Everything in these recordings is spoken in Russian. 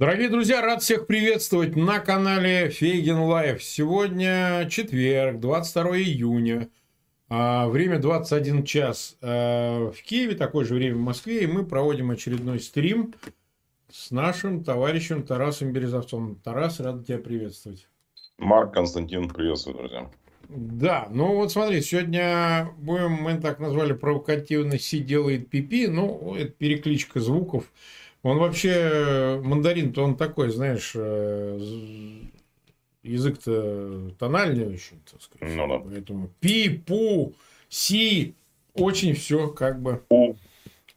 Дорогие друзья, рад всех приветствовать на канале Фейгин Live. Сегодня четверг, 22 июня. А, время 21 час а, в Киеве, такое же время в Москве. И мы проводим очередной стрим с нашим товарищем Тарасом Березовцом. Тарас, рад тебя приветствовать. Марк Константин, приветствую, друзья. Да, ну вот смотри, сегодня будем, мы так назвали провокативно «Си делает пипи», ну, это перекличка звуков он вообще, мандарин-то он такой, знаешь, э, язык-то тональный очень, так сказать. Ну, да. Поэтому пи, пу, си, очень все как бы...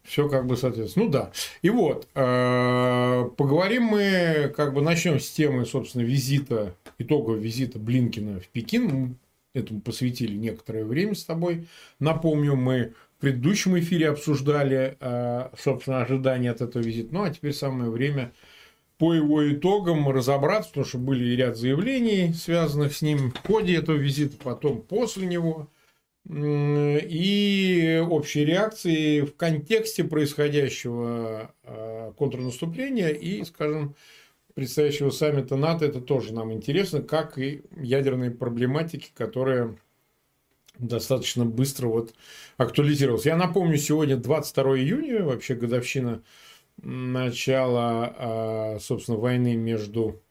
Все как бы соответственно. Ну да. И вот, э, поговорим мы, как бы начнем с темы, собственно, визита, итогового визита Блинкина в Пекин. Этому посвятили некоторое время с тобой. Напомню, мы предыдущем эфире обсуждали, э, собственно, ожидания от этого визита. Ну, а теперь самое время по его итогам разобраться, потому что были ряд заявлений, связанных с ним в ходе этого визита, потом после него, и общей реакции в контексте происходящего э, контрнаступления и, скажем, предстоящего саммита НАТО. Это тоже нам интересно, как и ядерной проблематики, которая достаточно быстро вот актуализировался. Я напомню, сегодня 22 июня, вообще годовщина начала, а, собственно, войны между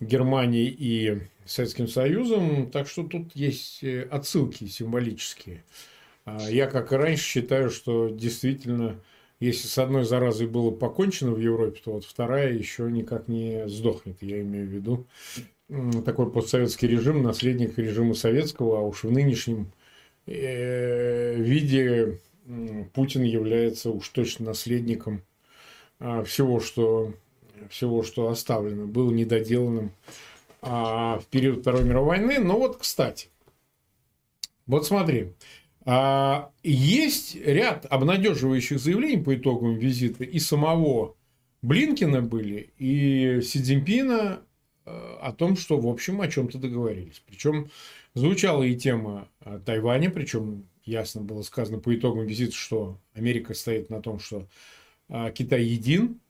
Германией и Советским Союзом. Так что тут есть э, отсылки символические. А, я, как и раньше, считаю, что действительно, если с одной заразой было покончено в Европе, то вот вторая еще никак не сдохнет. Я имею в виду такой постсоветский режим, наследник режима советского, а уж в нынешнем э, виде Путин является уж точно наследником а, всего, что, всего, что оставлено, был недоделанным а, в период Второй мировой войны. Но вот, кстати, вот смотри, а, есть ряд обнадеживающих заявлений по итогам визита и самого Блинкина были, и Си Цзиньпина о том, что, в общем, о чем-то договорились. Причем звучала и тема Тайваня, причем ясно было сказано по итогам визита, что Америка стоит на том, что а, Китай един,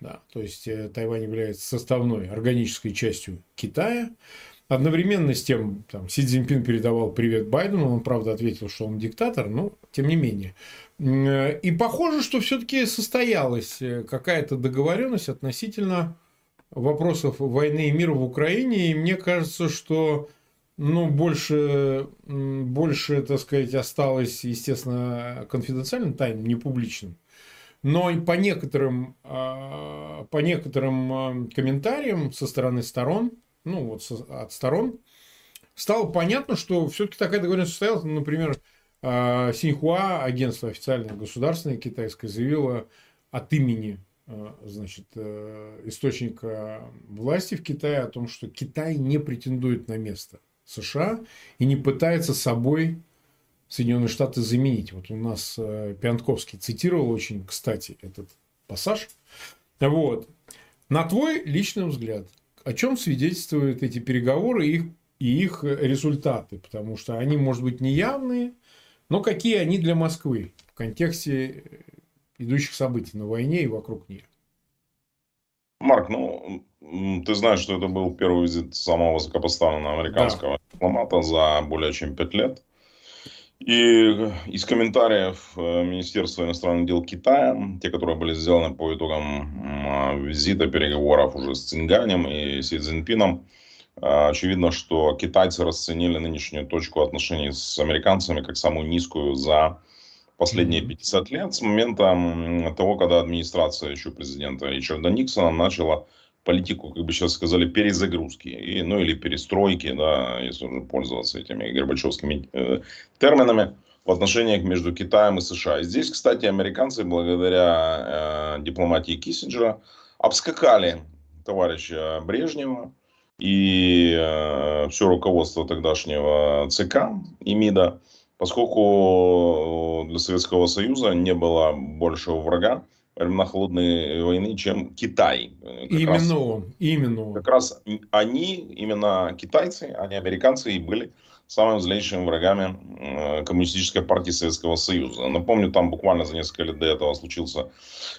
да, то есть э, Тайвань является составной органической частью Китая. Одновременно с тем там, Си Цзиньпин передавал привет Байдену, он, правда, ответил, что он диктатор, но тем не менее. Э, и похоже, что все-таки состоялась э, какая-то договоренность относительно вопросов войны и мира в Украине. И мне кажется, что ну, больше, больше, так сказать, осталось, естественно, конфиденциальным, тайным, не публичным. Но по некоторым, а, по некоторым а, комментариям со стороны сторон, ну, вот от сторон, стало понятно, что все-таки такая договоренность состоялась. Например, а, Синьхуа, агентство официальное государственное китайское, заявило от имени значит, э, источника власти в Китае о том, что Китай не претендует на место США и не пытается собой Соединенные Штаты заменить. Вот у нас э, Пиантковский цитировал очень, кстати, этот пассаж. Вот. На твой личный взгляд, о чем свидетельствуют эти переговоры и их, и их результаты? Потому что они, может быть, неявные, но какие они для Москвы в контексте идущих событий на войне и вокруг нее. Марк, ну, ты знаешь, что это был первый визит самого высокопоставленного американского да. дипломата за более чем пять лет. И из комментариев э, Министерства иностранных дел Китая, те, которые были сделаны по итогам визита, переговоров уже с Цинганем и Си Цзиньпином, э, очевидно, что китайцы расценили нынешнюю точку отношений с американцами как самую низкую за последние 50 лет, с момента того, когда администрация еще президента Ричарда Никсона начала политику, как бы сейчас сказали, перезагрузки, и, ну или перестройки, да, если уже пользоваться этими горбачевскими э, терминами, в отношениях между Китаем и США. И здесь, кстати, американцы, благодаря э, дипломатии Киссинджера, обскакали товарища Брежнева и э, все руководство тогдашнего ЦК и МИДа, поскольку э, для Советского Союза не было большего врага во времена холодной войны, чем Китай. Как именно раз, он, именно он. Как раз они, именно китайцы, а не американцы, и были самыми злейшими врагами э, Коммунистической партии Советского Союза. Напомню, там буквально за несколько лет до этого случился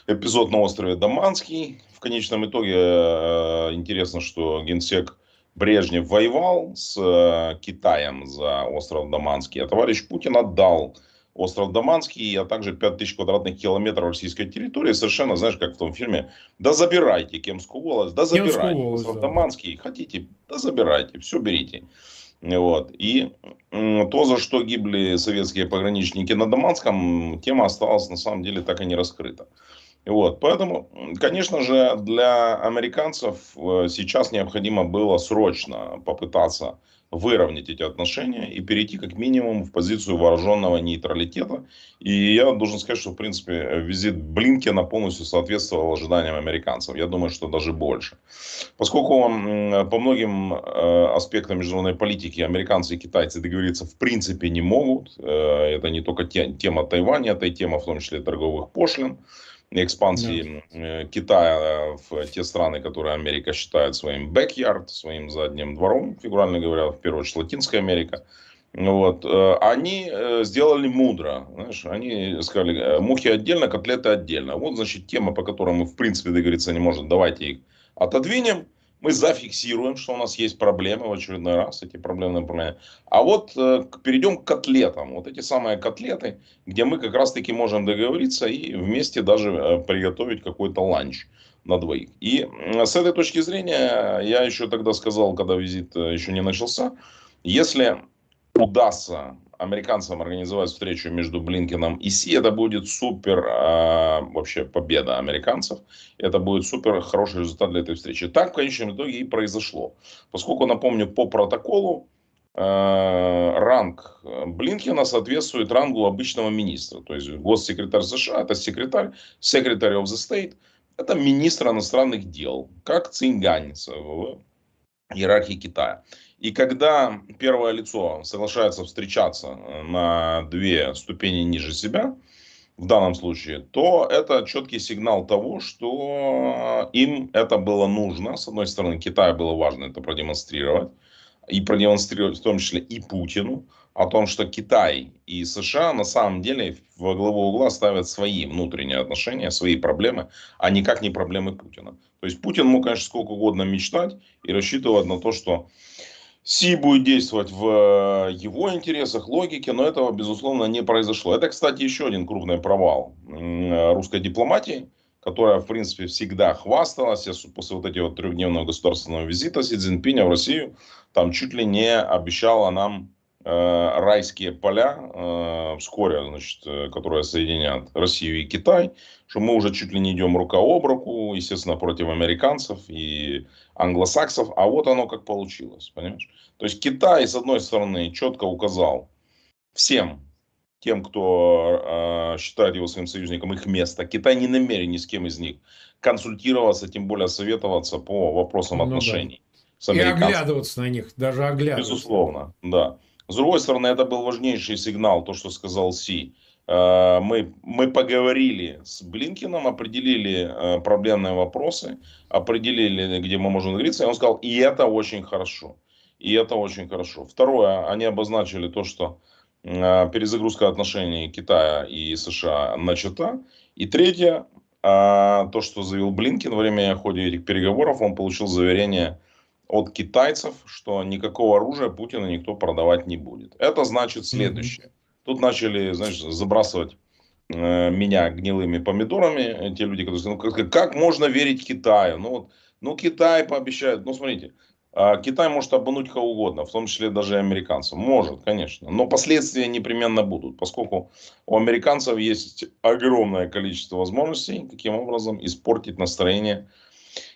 эпизод на острове Даманский. В конечном итоге э, интересно, что генсек Брежнев воевал с э, Китаем за остров Даманский, а товарищ Путин отдал остров Даманский, а также 5000 квадратных километров российской территории. Совершенно, знаешь, как в том фильме, да забирайте Кемскую волость, да забирайте Кемскую остров да. Даманский, хотите, да забирайте, все берите. Вот. И то, за что гибли советские пограничники на Даманском, тема осталась на самом деле так и не раскрыта. Вот. Поэтому, конечно же, для американцев э, сейчас необходимо было срочно попытаться выровнять эти отношения и перейти как минимум в позицию вооруженного нейтралитета. И я должен сказать, что в принципе визит Блинкена полностью соответствовал ожиданиям американцев. Я думаю, что даже больше. Поскольку по многим э, аспектам международной политики американцы и китайцы договориться в принципе не могут. Э, это не только тема Тайваня, это и тема в том числе торговых пошлин экспансии да. Китая в те страны, которые Америка считает своим backyard, своим задним двором, фигурально говоря, в первую очередь Латинская Америка. Вот. Э, они э, сделали мудро. Знаешь, они сказали, «Э, мухи отдельно, котлеты отдельно. Вот, значит, тема, по которой мы, в принципе, договориться не можем. Давайте их отодвинем мы зафиксируем, что у нас есть проблемы в очередной раз, эти проблемные проблемы. А вот э, перейдем к котлетам. Вот эти самые котлеты, где мы как раз-таки можем договориться и вместе даже э, приготовить какой-то ланч на двоих. И э, с этой точки зрения, я еще тогда сказал, когда визит э, еще не начался, если удастся американцам организовать встречу между Блинкином и Си, это будет супер э, вообще победа американцев. Это будет супер хороший результат для этой встречи. Так в конечном итоге и произошло. Поскольку, напомню, по протоколу э, ранг Блинкина соответствует рангу обычного министра. То есть госсекретарь США, это секретарь, секретарь of the state, это министр иностранных дел, как Цингань в иерархии Китая. И когда первое лицо соглашается встречаться э, на две ступени ниже себя, в данном случае, то это четкий сигнал того, что им это было нужно. С одной стороны, Китаю было важно это продемонстрировать. И продемонстрировать в том числе и Путину о том, что Китай и США на самом деле во главу угла ставят свои внутренние отношения, свои проблемы, а никак не проблемы Путина. То есть Путин мог, конечно, сколько угодно мечтать и рассчитывать на то, что Си будет действовать в э, его интересах, логике, но этого, безусловно, не произошло. Это, кстати, еще один крупный провал русской дипломатии, которая, в принципе, всегда хвасталась после вот этого трехдневного государственного визита Си Цзиньпиня в Россию, там чуть ли не обещала нам Э, райские поля э, вскоре, значит, э, которые соединят Россию и Китай, что мы уже чуть ли не идем рука об руку, естественно, против американцев и англосаксов, а вот оно как получилось, понимаешь? То есть Китай, с одной стороны, четко указал всем тем, кто э, считает его своим союзником, их место. Китай не намерен ни с кем из них консультироваться, тем более советоваться по вопросам ну, отношений. Да. С и оглядываться на них, даже оглядываться. Безусловно, да. С другой стороны, это был важнейший сигнал, то, что сказал Си. Э, мы, мы поговорили с Блинкином, определили э, проблемные вопросы, определили, где мы можем договориться, и он сказал, и это очень хорошо. И это очень хорошо. Второе, они обозначили то, что э, перезагрузка отношений Китая и США начата. И третье, то, что заявил Блинкин во время ходе этих переговоров, он получил заверение от китайцев, что никакого оружия Путина никто продавать не будет. Это значит следующее. Mm-hmm. Тут начали, знаешь, забрасывать э, меня гнилыми помидорами. Те люди, которые сказали, ну, как, как можно верить Китаю? Ну, вот, ну, Китай пообещает. Ну, смотрите, э, Китай может обмануть кого угодно, в том числе даже и американцев. Может, конечно. Но последствия непременно будут, поскольку у американцев есть огромное количество возможностей, таким образом, испортить настроение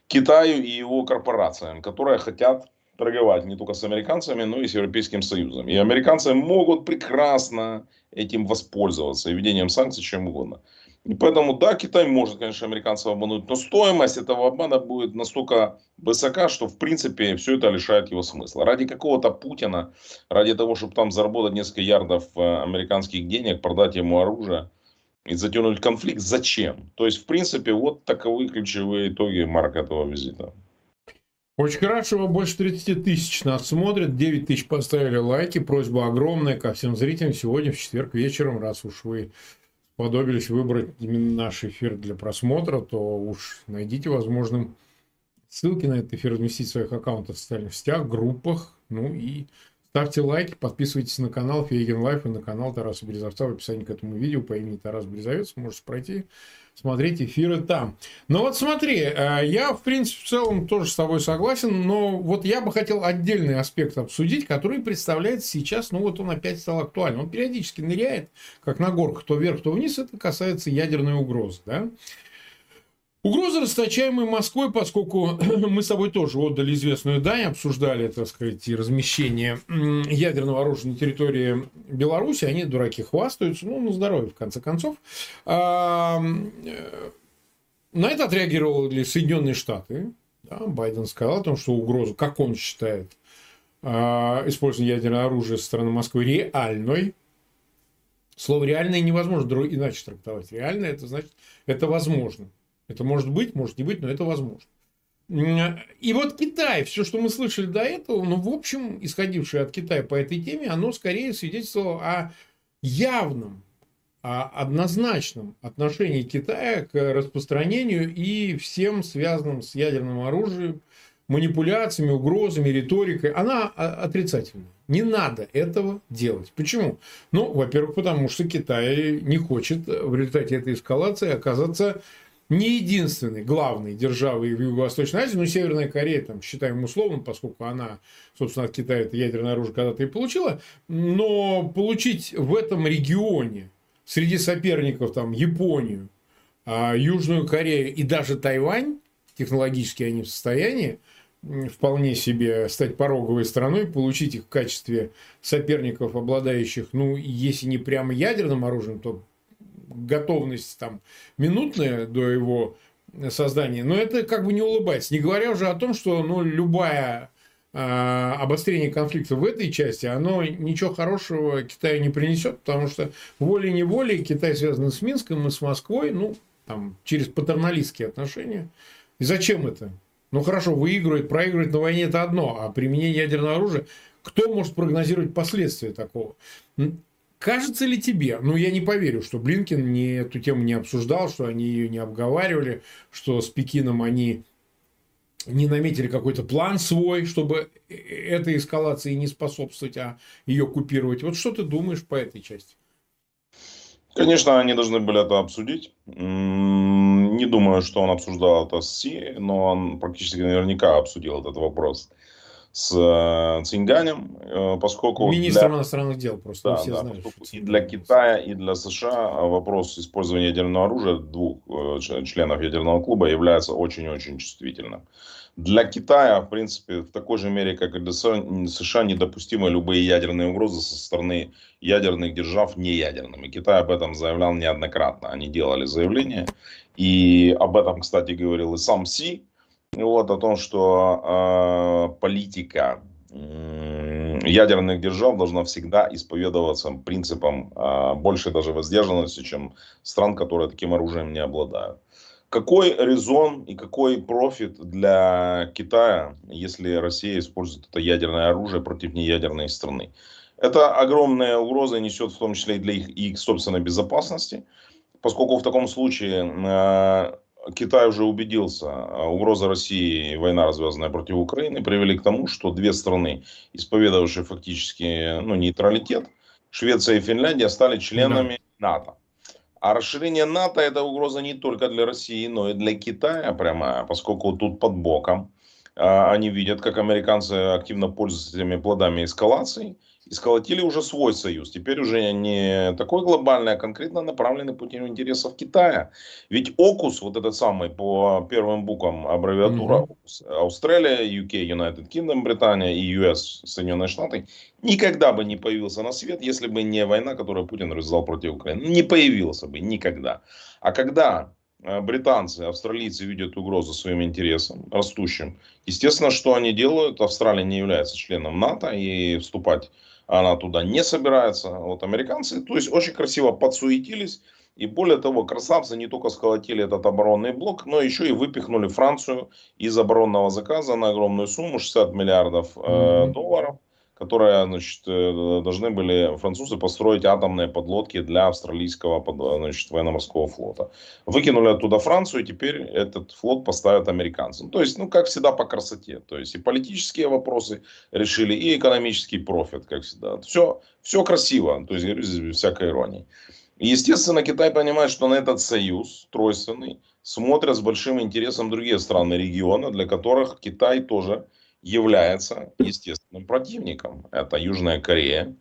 Китаю и его корпорациям, которые хотят торговать не только с американцами, но и с Европейским Союзом. И американцы могут прекрасно этим воспользоваться, и введением санкций, чем угодно. И поэтому, да, Китай может, конечно, американцев обмануть, но стоимость этого обмана будет настолько высока, что, в принципе, все это лишает его смысла. Ради какого-то Путина, ради того, чтобы там заработать несколько ярдов э, американских денег, продать ему оружие – и затянуть конфликт. Зачем? То есть, в принципе, вот таковы ключевые итоги Марка этого визита. Очень хорошо, больше 30 тысяч нас смотрят, 9 тысяч поставили лайки. Просьба огромная ко всем зрителям сегодня в четверг вечером, раз уж вы подобились выбрать именно наш эфир для просмотра, то уж найдите возможным ссылки на этот эфир разместить в своих аккаунтах в социальных сетях, группах, ну и Ставьте лайки, подписывайтесь на канал Фейгин Live и на канал Тараса Березовца в описании к этому видео по имени Тарас Березовец. Можете пройти, смотреть эфиры там. Но вот смотри, э, я в принципе в целом тоже с тобой согласен, но вот я бы хотел отдельный аспект обсудить, который представляется сейчас, ну вот он опять стал актуальным. Он периодически ныряет, как на горках, то вверх, то вниз. Это касается ядерной угрозы. Да? Угрозы, расточаемые Москвой, поскольку мы с собой тоже отдали известную дань, обсуждали, так сказать, и размещение ядерного оружия на территории Беларуси, они, дураки, хвастаются, ну, на здоровье, в конце концов. А, э, на это отреагировали Соединенные Штаты. Да, Байден сказал о том, что угрозу, как он считает, а, использование ядерного оружия со стороны Москвы реальной. Слово реальное невозможно иначе трактовать. Реальное это значит, это возможно. Это может быть, может не быть, но это возможно. И вот Китай, все, что мы слышали до этого, ну, в общем, исходившее от Китая по этой теме, оно скорее свидетельствовало о явном, о однозначном отношении Китая к распространению и всем связанным с ядерным оружием, манипуляциями, угрозами, риторикой. Она отрицательная. Не надо этого делать. Почему? Ну, во-первых, потому что Китай не хочет в результате этой эскалации оказаться не единственной главной державой в Юго-Восточной Азии, но Северная Корея, там, считаем условным, поскольку она, собственно, от Китая это ядерное оружие когда-то и получила, но получить в этом регионе среди соперников там Японию, а, Южную Корею и даже Тайвань, технологически они в состоянии вполне себе стать пороговой страной, получить их в качестве соперников, обладающих, ну, если не прямо ядерным оружием, то готовность там минутная до его создания, но это как бы не улыбается. Не говоря уже о том, что ну, любая э, обострение конфликта в этой части, оно ничего хорошего Китаю не принесет, потому что волей-неволей Китай связан с Минском и с Москвой, ну, там, через патерналистские отношения. И зачем это? Ну, хорошо, выигрывать, проигрывать на войне – это одно, а применение ядерного оружия – кто может прогнозировать последствия такого? Кажется ли тебе, ну я не поверю, что Блинкин не, эту тему не обсуждал, что они ее не обговаривали, что с Пекином они не наметили какой-то план свой, чтобы э, этой эскалации не способствовать, а ее купировать. Вот что ты думаешь по этой части? Конечно, они должны были это обсудить. Не думаю, что он обсуждал это с Си, но он практически наверняка обсудил этот вопрос с э, Цинганем, э, поскольку... Министром для... иностранных дел просто, да, все да, знают. И для Китая, и для США вопрос использования ядерного оружия двух э, членов ядерного клуба является очень-очень чувствительным. Для Китая, в принципе, в такой же мере, как и для США, недопустимы любые ядерные угрозы со стороны ядерных держав неядерными. Китай об этом заявлял неоднократно. Они делали заявления. И об этом, кстати, говорил и сам Си, вот, о том, что э, политика ядерных держав должна всегда исповедоваться принципом э, больше даже воздержанности, чем стран, которые таким оружием не обладают. Какой резон и какой профит для Китая, если Россия использует это ядерное оружие против неядерной страны? Это огромная угроза несет в том числе и для их, их собственной безопасности, поскольку в таком случае э, Китай уже убедился, а угроза России и война, развязанная против Украины, привели к тому, что две страны, исповедовавшие фактически ну, нейтралитет, Швеция и Финляндия, стали членами да. НАТО. А расширение НАТО это угроза не только для России, но и для Китая прямая, поскольку тут под боком а, они видят, как американцы активно пользуются этими плодами эскалации и сколотили уже свой союз. Теперь уже не такой глобальный, а конкретно направленный путем интересов Китая. Ведь ОКУС, вот этот самый по первым буквам аббревиатура mm-hmm. Австралия, UK, United Kingdom, Британия и US, Соединенные Штаты, никогда бы не появился на свет, если бы не война, которую Путин развязал против Украины. Не появился бы никогда. А когда э, британцы, австралийцы видят угрозу своим интересам, растущим. Естественно, что они делают? Австралия не является членом НАТО и вступать она туда не собирается. Вот американцы, то есть очень красиво подсуетились. И более того, красавцы не только сколотили этот оборонный блок, но еще и выпихнули Францию из оборонного заказа на огромную сумму 60 миллиардов э, долларов которые значит, э, должны были французы построить атомные подлодки для австралийского значит, военно-морского флота. Выкинули оттуда Францию, и теперь этот флот поставят американцам. То есть, ну, как всегда, по красоте. То есть, и политические вопросы решили, и экономический профит, как всегда. Все, все красиво, то есть, говорю, без всякой иронии. И, естественно, Китай понимает, что на этот союз тройственный смотрят с большим интересом другие страны региона, для которых Китай тоже является естественным противником. Это Южная Корея,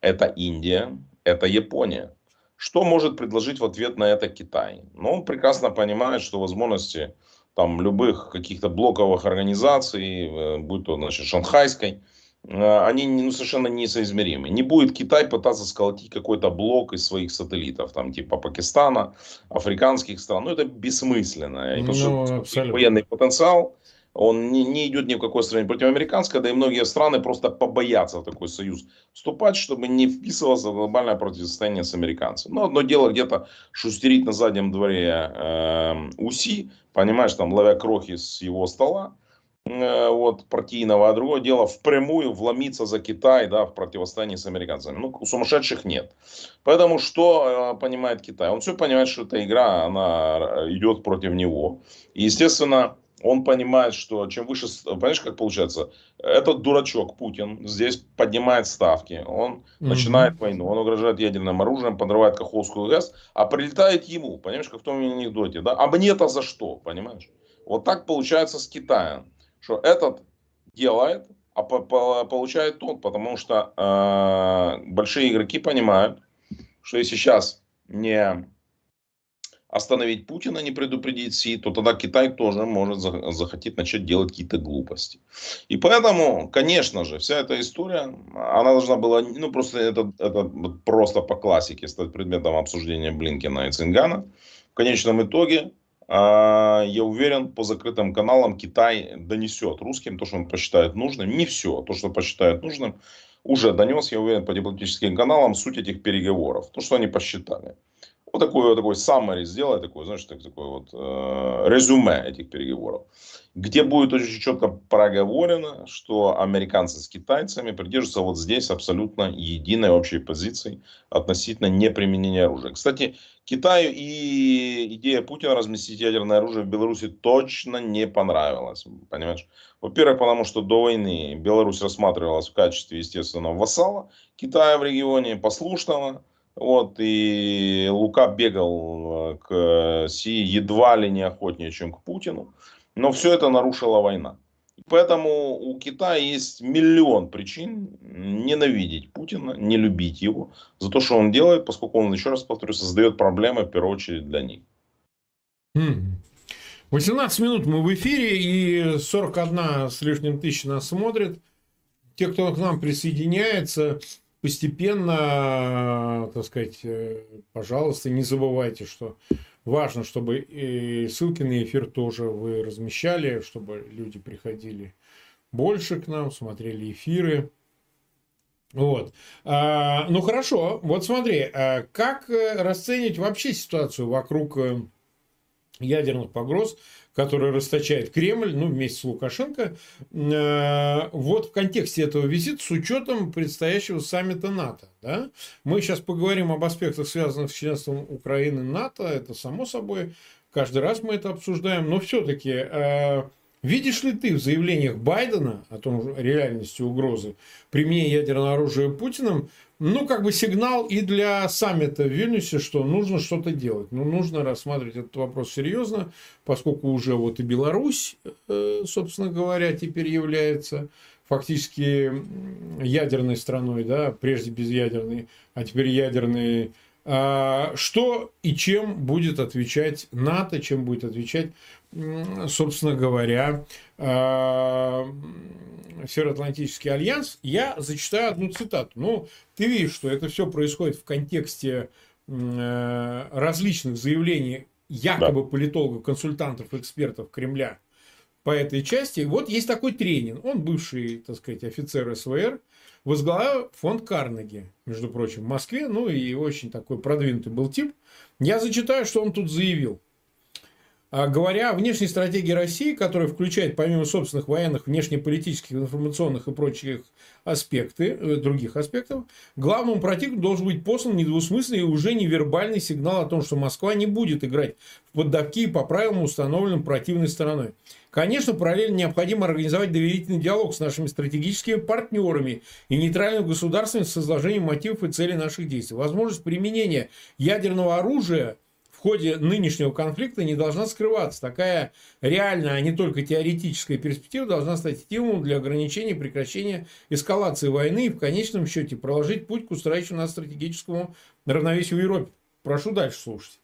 это Индия, это Япония. Что может предложить в ответ на это Китай? Ну, он прекрасно понимает, что возможности там любых каких-то блоковых организаций, э, будь то, значит, шанхайской, э, они ну, совершенно несоизмеримы. Не будет Китай пытаться сколотить какой-то блок из своих сателлитов, там типа Пакистана, африканских стран. Ну, это бессмысленно. Ну, военный потенциал он не, не идет ни в какое сравнение против американского, да и многие страны просто побоятся в такой союз вступать, чтобы не вписываться в глобальное противостояние с американцами. Но одно дело где-то шустерить на заднем дворе э, УСИ, понимаешь, там ловя крохи с его стола, э, вот, партийного, а другое дело впрямую вломиться за Китай, да, в противостоянии с американцами. Ну, у сумасшедших нет. Поэтому что э, понимает Китай? Он все понимает, что эта игра, она идет против него. И, естественно, он понимает, что чем выше, понимаешь, как получается, этот дурачок Путин здесь поднимает ставки, он mm-hmm. начинает войну, он угрожает ядерным оружием, подрывает Каховскую ГЭС, а прилетает ему, понимаешь, как в том анекдоте, да, а мне-то за что, понимаешь? Вот так получается с Китаем, что этот делает, а получает тот, потому что э, большие игроки понимают, что если сейчас не остановить Путина, не предупредить Си, то тогда Китай тоже может захотеть начать делать какие-то глупости. И поэтому, конечно же, вся эта история, она должна была, ну просто это, это просто по классике стать предметом обсуждения Блинкина и Цингана. В конечном итоге, а, я уверен, по закрытым каналам Китай донесет русским то, что он посчитает нужным. Не все, а то, что посчитает нужным, уже донес, я уверен, по дипломатическим каналам суть этих переговоров. То, что они посчитали вот такой вот такой summary сделай, такой, знаешь, так, такой вот э, резюме этих переговоров, где будет очень четко проговорено, что американцы с китайцами придерживаются вот здесь абсолютно единой общей позиции относительно неприменения оружия. Кстати, Китаю и идея Путина разместить ядерное оружие в Беларуси точно не понравилась, понимаешь? Во-первых, потому что до войны Беларусь рассматривалась в качестве естественного вассала Китая в регионе, послушного, вот, и Лука бегал э, к Си едва ли не охотнее, чем к Путину. Но все это нарушила война. Поэтому у Китая есть миллион причин ненавидеть Путина, не любить его за то, что он делает, поскольку он, еще раз повторю, создает проблемы, в первую очередь, для них. 18 минут мы в эфире, и 41 с лишним тысяч нас смотрит. Те, кто к нам присоединяется, постепенно, так сказать, э, пожалуйста, не забывайте, что важно, чтобы и ссылки на эфир тоже вы размещали, чтобы люди приходили больше к нам, смотрели эфиры. Вот. А, ну хорошо, вот смотри, а как э, расценить вообще ситуацию вокруг э, ядерных погроз который расточает Кремль, ну, вместе с Лукашенко, э, вот в контексте этого визита с учетом предстоящего саммита НАТО. Да? Мы сейчас поговорим об аспектах, связанных с членством Украины НАТО, это само собой, каждый раз мы это обсуждаем, но все-таки э, Видишь ли ты в заявлениях Байдена о том реальности угрозы применения ядерного оружия Путиным ну, как бы сигнал и для саммита в Вильнюсе, что нужно что-то делать. Ну, нужно рассматривать этот вопрос серьезно, поскольку уже вот и Беларусь, э, собственно говоря, теперь является фактически ядерной страной, да, прежде безъядерной, а теперь ядерной. А что и чем будет отвечать НАТО, чем будет отвечать, собственно говоря, а, Североатлантический альянс, я зачитаю одну цитату. Ну, ты видишь, что это все происходит в контексте э, различных заявлений якобы да. политологов, консультантов, экспертов Кремля по этой части. Вот есть такой тренинг. Он бывший, так сказать, офицер СВР, возглавлял фонд Карнеги, между прочим, в Москве, ну и очень такой продвинутый был тип. Я зачитаю, что он тут заявил. А говоря о внешней стратегии России, которая включает помимо собственных военных, внешнеполитических, информационных и прочих аспекты, э, других аспектов, главному противнику должен быть послан недвусмысленный и уже невербальный сигнал о том, что Москва не будет играть в поддавки по правилам, установленным противной стороной. Конечно, параллельно необходимо организовать доверительный диалог с нашими стратегическими партнерами и нейтральными государствами с изложением мотивов и целей наших действий. Возможность применения ядерного оружия – ходе нынешнего конфликта не должна скрываться. Такая реальная, а не только теоретическая перспектива должна стать стимулом для ограничения и прекращения эскалации войны и в конечном счете проложить путь к устраивающему нас стратегическому равновесию в Европе. Прошу дальше слушать.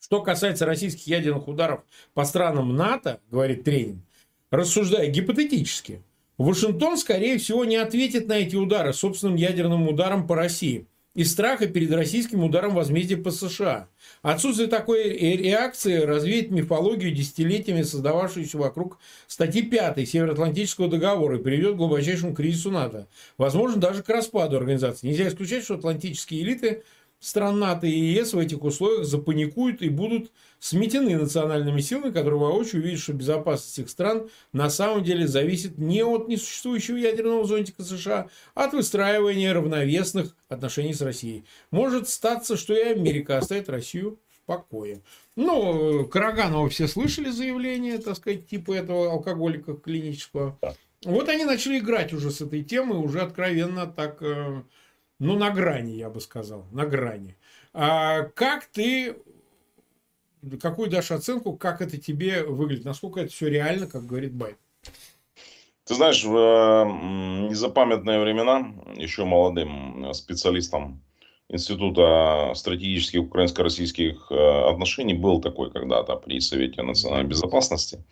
Что касается российских ядерных ударов по странам НАТО, говорит Тренин, рассуждая гипотетически, Вашингтон, скорее всего, не ответит на эти удары собственным ядерным ударом по России из страха перед российским ударом возмездия по США. Отсутствие такой реакции развеет мифологию, десятилетиями создававшуюся вокруг статьи 5 Североатлантического договора и приведет к глубочайшему кризису НАТО. Возможно, даже к распаду организации. Нельзя исключать, что атлантические элиты стран НАТО и ЕС в этих условиях запаникуют и будут сметены национальными силами, которые воочию увидят, что безопасность их стран на самом деле зависит не от несуществующего ядерного зонтика США, а от выстраивания равновесных отношений с Россией. Может статься, что и Америка оставит Россию в покое. Ну, Караганова все слышали заявление, так сказать, типа этого алкоголика клинического. Вот они начали играть уже с этой темой, уже откровенно так э, ну, на грани, я бы сказал, на грани. А как ты, какую дашь оценку, как это тебе выглядит, насколько это все реально, как говорит Байден? Ты знаешь, в незапамятные времена, еще молодым специалистом Института стратегических украинско-российских э, отношений был такой когда-то при Совете национальной безопасности,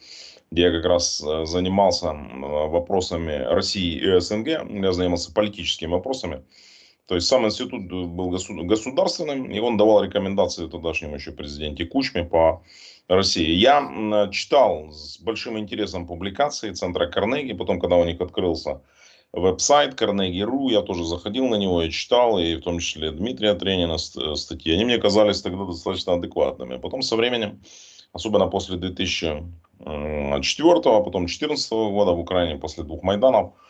где я как раз э, занимался вопросами России и СНГ, я занимался политическими вопросами. То есть сам институт был государственным, и он давал рекомендации тогдашнему еще президенте Кучме по России. Я читал с большим интересом публикации Центра Карнеги, потом, когда у них открылся веб-сайт Карнеги.ру, я тоже заходил на него и читал, и в том числе Дмитрия Тренина статьи. Они мне казались тогда достаточно адекватными. Потом со временем, особенно после 2004, а потом 2014 года в Украине, после двух Майданов, Э,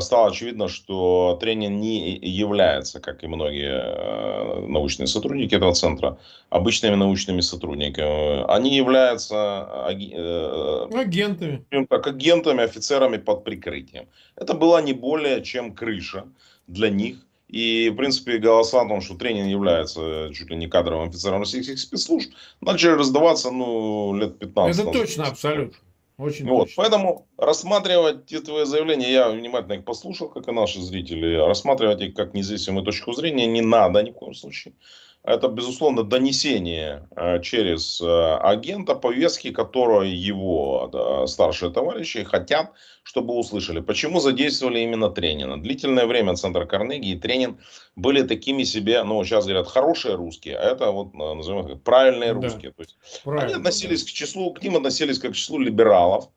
стало очевидно, что тренер не является, как и многие э, научные сотрудники этого центра, обычными научными сотрудниками. Они являются э, агентами. Так, агентами, офицерами под прикрытием. Это была не более чем крыша для них. И, в принципе, голоса о том, что тренер является чуть ли не кадровым офицером российских спецслужб, начали раздаваться, ну, лет 15 Это точно, абсолютно. Очень вот, поэтому рассматривать эти твои заявления, я внимательно их послушал, как и наши зрители, рассматривать их как независимую точку зрения не надо ни в коем случае это, безусловно, донесение э, через э, агента повестки, которую его старшие товарищи хотят, чтобы услышали. Почему задействовали именно Тренина? Длительное время Центр Карнеги и Тренин были такими себе, ну, сейчас говорят, хорошие русские, а это вот, э, назовем правильные русские. Да. То есть, они относились да. к числу, к ним относились как к числу либералов,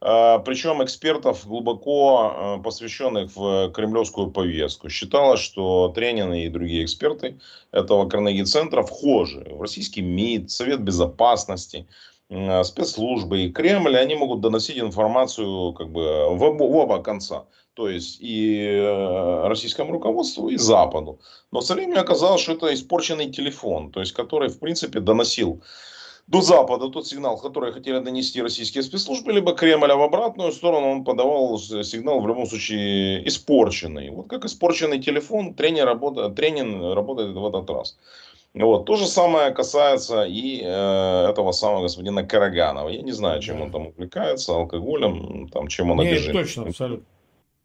причем экспертов, глубоко посвященных в кремлевскую повестку. Считалось, что Тренин и другие эксперты этого Карнеги-центра вхожи в российский МИД, Совет Безопасности, спецслужбы и Кремль, они могут доносить информацию как бы в, оба, в оба конца. То есть и э, российскому руководству, и Западу. Но со временем оказалось, что это испорченный телефон, то есть который в принципе доносил до Запада тот сигнал, который хотели донести российские спецслужбы, либо Кремль, а в обратную сторону он подавал сигнал в любом случае испорченный. Вот как испорченный телефон, тренер работает, тренинг работает в этот раз. Вот. То же самое касается и э, этого самого господина Караганова. Я не знаю, чем он там увлекается, алкоголем, там, чем он Нет, обижает. точно, абсолютно.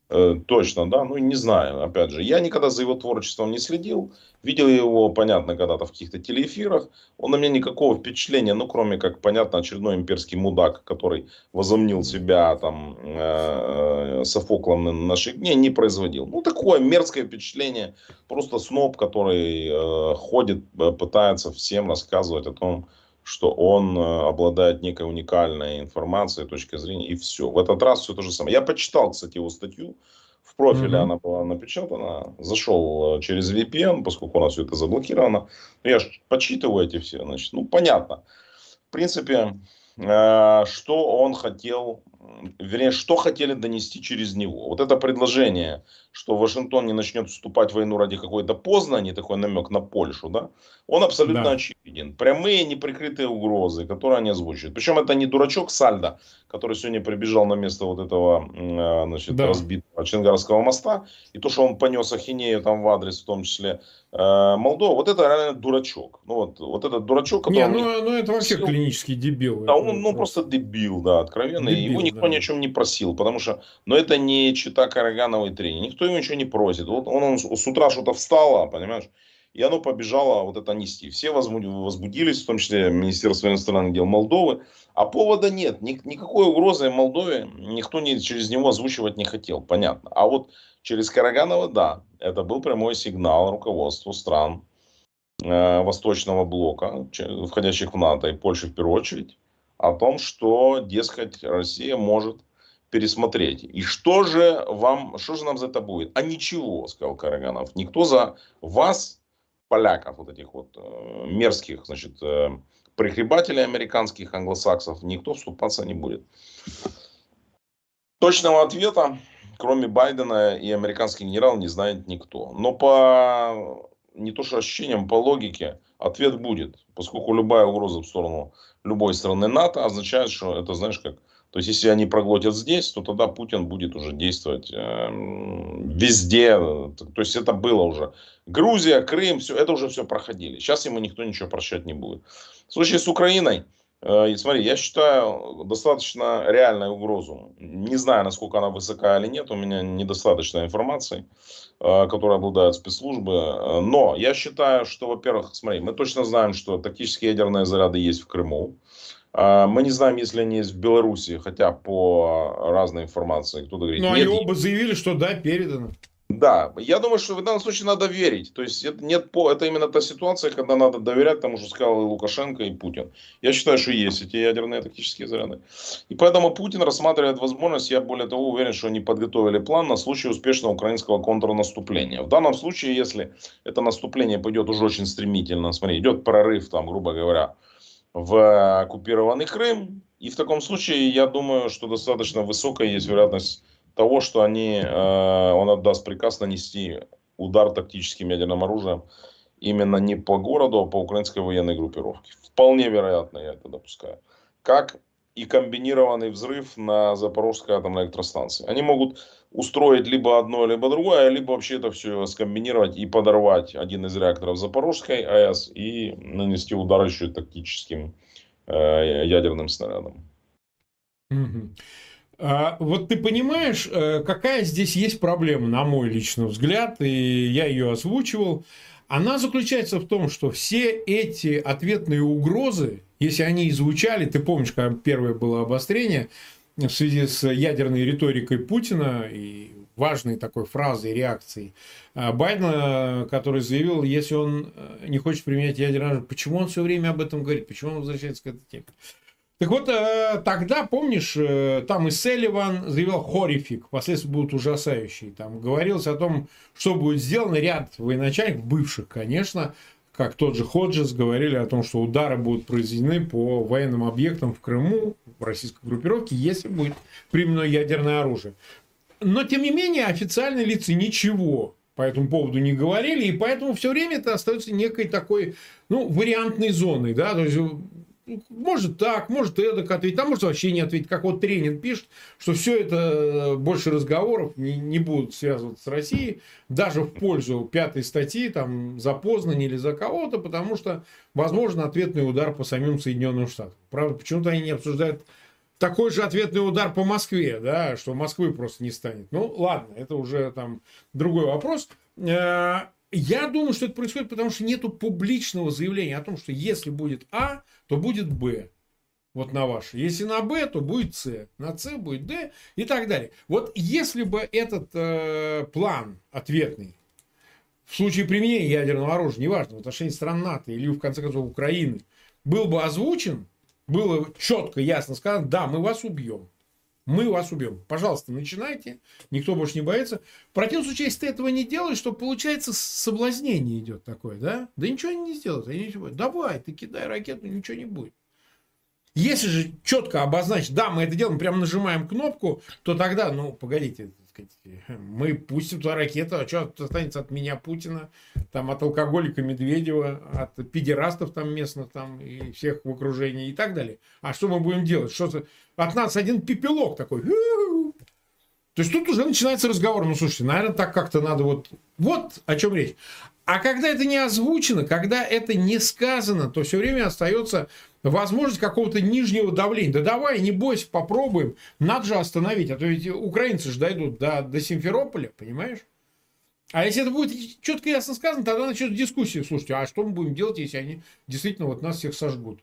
Э, точно, да, ну не знаю, опять же, я никогда за его творчеством не следил, видел его, понятно, когда-то в каких-то телеэфирах, он на меня никакого впечатления, ну кроме как, понятно, очередной имперский мудак, который возомнил себя там э, Софоклом на наших дней, не производил. Ну такое мерзкое впечатление, просто сноб, который э, ходит, э, пытается всем рассказывать о том, что он э, обладает некой уникальной информацией, точкой зрения, и все. В этот раз все то же самое. Я почитал, кстати, его статью В профиле mm-hmm. она была напечатана. Зашел э, через VPN, поскольку у нас все это заблокировано. Я же подсчитываю эти все, значит, ну, понятно. В принципе, э, что он хотел вернее, что хотели донести через него. Вот это предложение, что Вашингтон не начнет вступать в войну ради какой-то Познани, такой намек на Польшу, да, он абсолютно да. очевиден. Прямые неприкрытые угрозы, которые они озвучивают. Причем это не дурачок Сальда, который сегодня прибежал на место вот этого а, значит, да. разбитого Ченгарского моста, и то, что он понес ахинею там в адрес, в том числе э, Молдова, вот это реально дурачок. Ну вот, вот этот дурачок, который... Не, ну, ну это вообще клинический дебил. Да, он ну, просто дебил, да, откровенно. Дебил, его никто ни о чем не просил, потому что, ну это не чита Карагановой трени, никто ему ничего не просит. Вот он, он с утра что-то встало, понимаешь? И оно побежало вот это нести. Все возбудились, в том числе Министерство иностранных дел Молдовы. А повода нет. Никакой угрозы Молдове никто не, через него озвучивать не хотел. Понятно. А вот через Караганова, да, это был прямой сигнал руководству стран э, Восточного блока, входящих в НАТО и Польши в первую очередь, о том, что, дескать, Россия может пересмотреть. И что же вам, что же нам за это будет? А ничего, сказал Караганов. Никто за вас поляков, вот этих вот э, мерзких, значит, э, прихлебателей американских, англосаксов, никто вступаться не будет. Точного ответа, кроме Байдена и американских генералов, не знает никто. Но по не то что ощущениям, по логике, ответ будет. Поскольку любая угроза в сторону любой страны НАТО означает, что это, знаешь, как то есть, если они проглотят здесь, то тогда Путин будет уже действовать э, везде. То есть, это было уже. Грузия, Крым, все, это уже все проходили. Сейчас ему никто ничего прощать не будет. В случае с Украиной, э, смотри, я считаю достаточно реальную угрозу. Не знаю, насколько она высока или нет, у меня недостаточно информации, э, которая обладают спецслужбы. Но я считаю, что, во-первых, смотри, мы точно знаем, что тактические ядерные заряды есть в Крыму. Мы не знаем, если они есть в Беларуси, хотя по разной информации кто-то говорит. Нет, они оба заявили, что да, передано. Да, я думаю, что в данном случае надо верить. То есть это, нет, это именно та ситуация, когда надо доверять тому, что сказал и Лукашенко, и Путин. Я считаю, что есть эти ядерные тактические заряды. И поэтому Путин рассматривает возможность, я более того уверен, что они подготовили план на случай успешного украинского контрнаступления. В данном случае, если это наступление пойдет уже очень стремительно, смотри, идет прорыв, там, грубо говоря, в оккупированный Крым. И в таком случае, я думаю, что достаточно высокая есть вероятность того, что они, э, он отдаст приказ нанести удар тактическим ядерным оружием именно не по городу, а по украинской военной группировке. Вполне вероятно, я это допускаю. Как и комбинированный взрыв на Запорожской атомной электростанции. Они могут устроить либо одно, либо другое, либо вообще это все скомбинировать и подорвать один из реакторов Запорожской АЭС и нанести удар еще тактическим э, ядерным снарядом. А, вот ты понимаешь, э, какая здесь есть проблема, на мой личный взгляд, и я ее озвучивал. Она заключается в том, что все эти ответные угрозы, если они и звучали, ты помнишь, когда первое было обострение в связи с ядерной риторикой Путина и важной такой фразой, реакцией а Байдена, который заявил, если он э, не хочет применять ядерное оружие, почему он все время об этом говорит, почему он возвращается к этой теме. Так вот, э, тогда, помнишь, э, там и Селливан заявил хорифик, последствия будут ужасающие. Там говорилось о том, что будет сделано. Ряд военачальников, бывших, конечно, как тот же Ходжес, говорили о том, что удары будут произведены по военным объектам в Крыму, в российской группировке, если будет применено ядерное оружие. Но, тем не менее, официальные лица ничего по этому поводу не говорили, и поэтому все время это остается некой такой, ну, вариантной зоной, да, то есть может так, может эдак ответить, а может вообще не ответить. Как вот тренинг пишет, что все это э, больше разговоров не, не будут связываться с Россией, даже в пользу пятой статьи, там, за Познань или за кого-то, потому что, возможно, ответный удар по самим Соединенным Штатам. Правда, почему-то они не обсуждают такой же ответный удар по Москве, да, что Москвы просто не станет. Ну, ладно, это уже там другой вопрос. Э, я думаю, что это происходит, потому что нет публичного заявления о том, что если будет А, то будет Б. Вот на ваш. Если на Б, то будет С. На С будет Д и так далее. Вот если бы этот э, план ответный в случае применения ядерного оружия, неважно, в отношении стран НАТО или, в конце концов, Украины, был бы озвучен, было четко, ясно сказано, да, мы вас убьем. Мы вас убьем. Пожалуйста, начинайте. Никто больше не боится. В противном случае, если ты этого не делаешь, то получается соблазнение идет такое, да? Да ничего они не сделают. Они ничего... Давай, ты кидай ракету, ничего не будет. Если же четко обозначить, да, мы это делаем, прямо нажимаем кнопку, то тогда, ну, погодите, мы пустим туда ракету, а что останется от меня Путина, там от алкоголика Медведева, от педерастов там местных там и всех в окружении и так далее. А что мы будем делать? Что от нас один пепелок такой. То есть тут уже начинается разговор. Ну, слушайте, наверное, так как-то надо вот... Вот о чем речь. А когда это не озвучено, когда это не сказано, то все время остается возможность какого-то нижнего давления. Да давай, не бойся, попробуем. Надо же остановить. А то ведь украинцы же дойдут до, до Симферополя, понимаешь? А если это будет четко и ясно сказано, тогда начнется дискуссия. Слушайте, а что мы будем делать, если они действительно вот нас всех сожгут?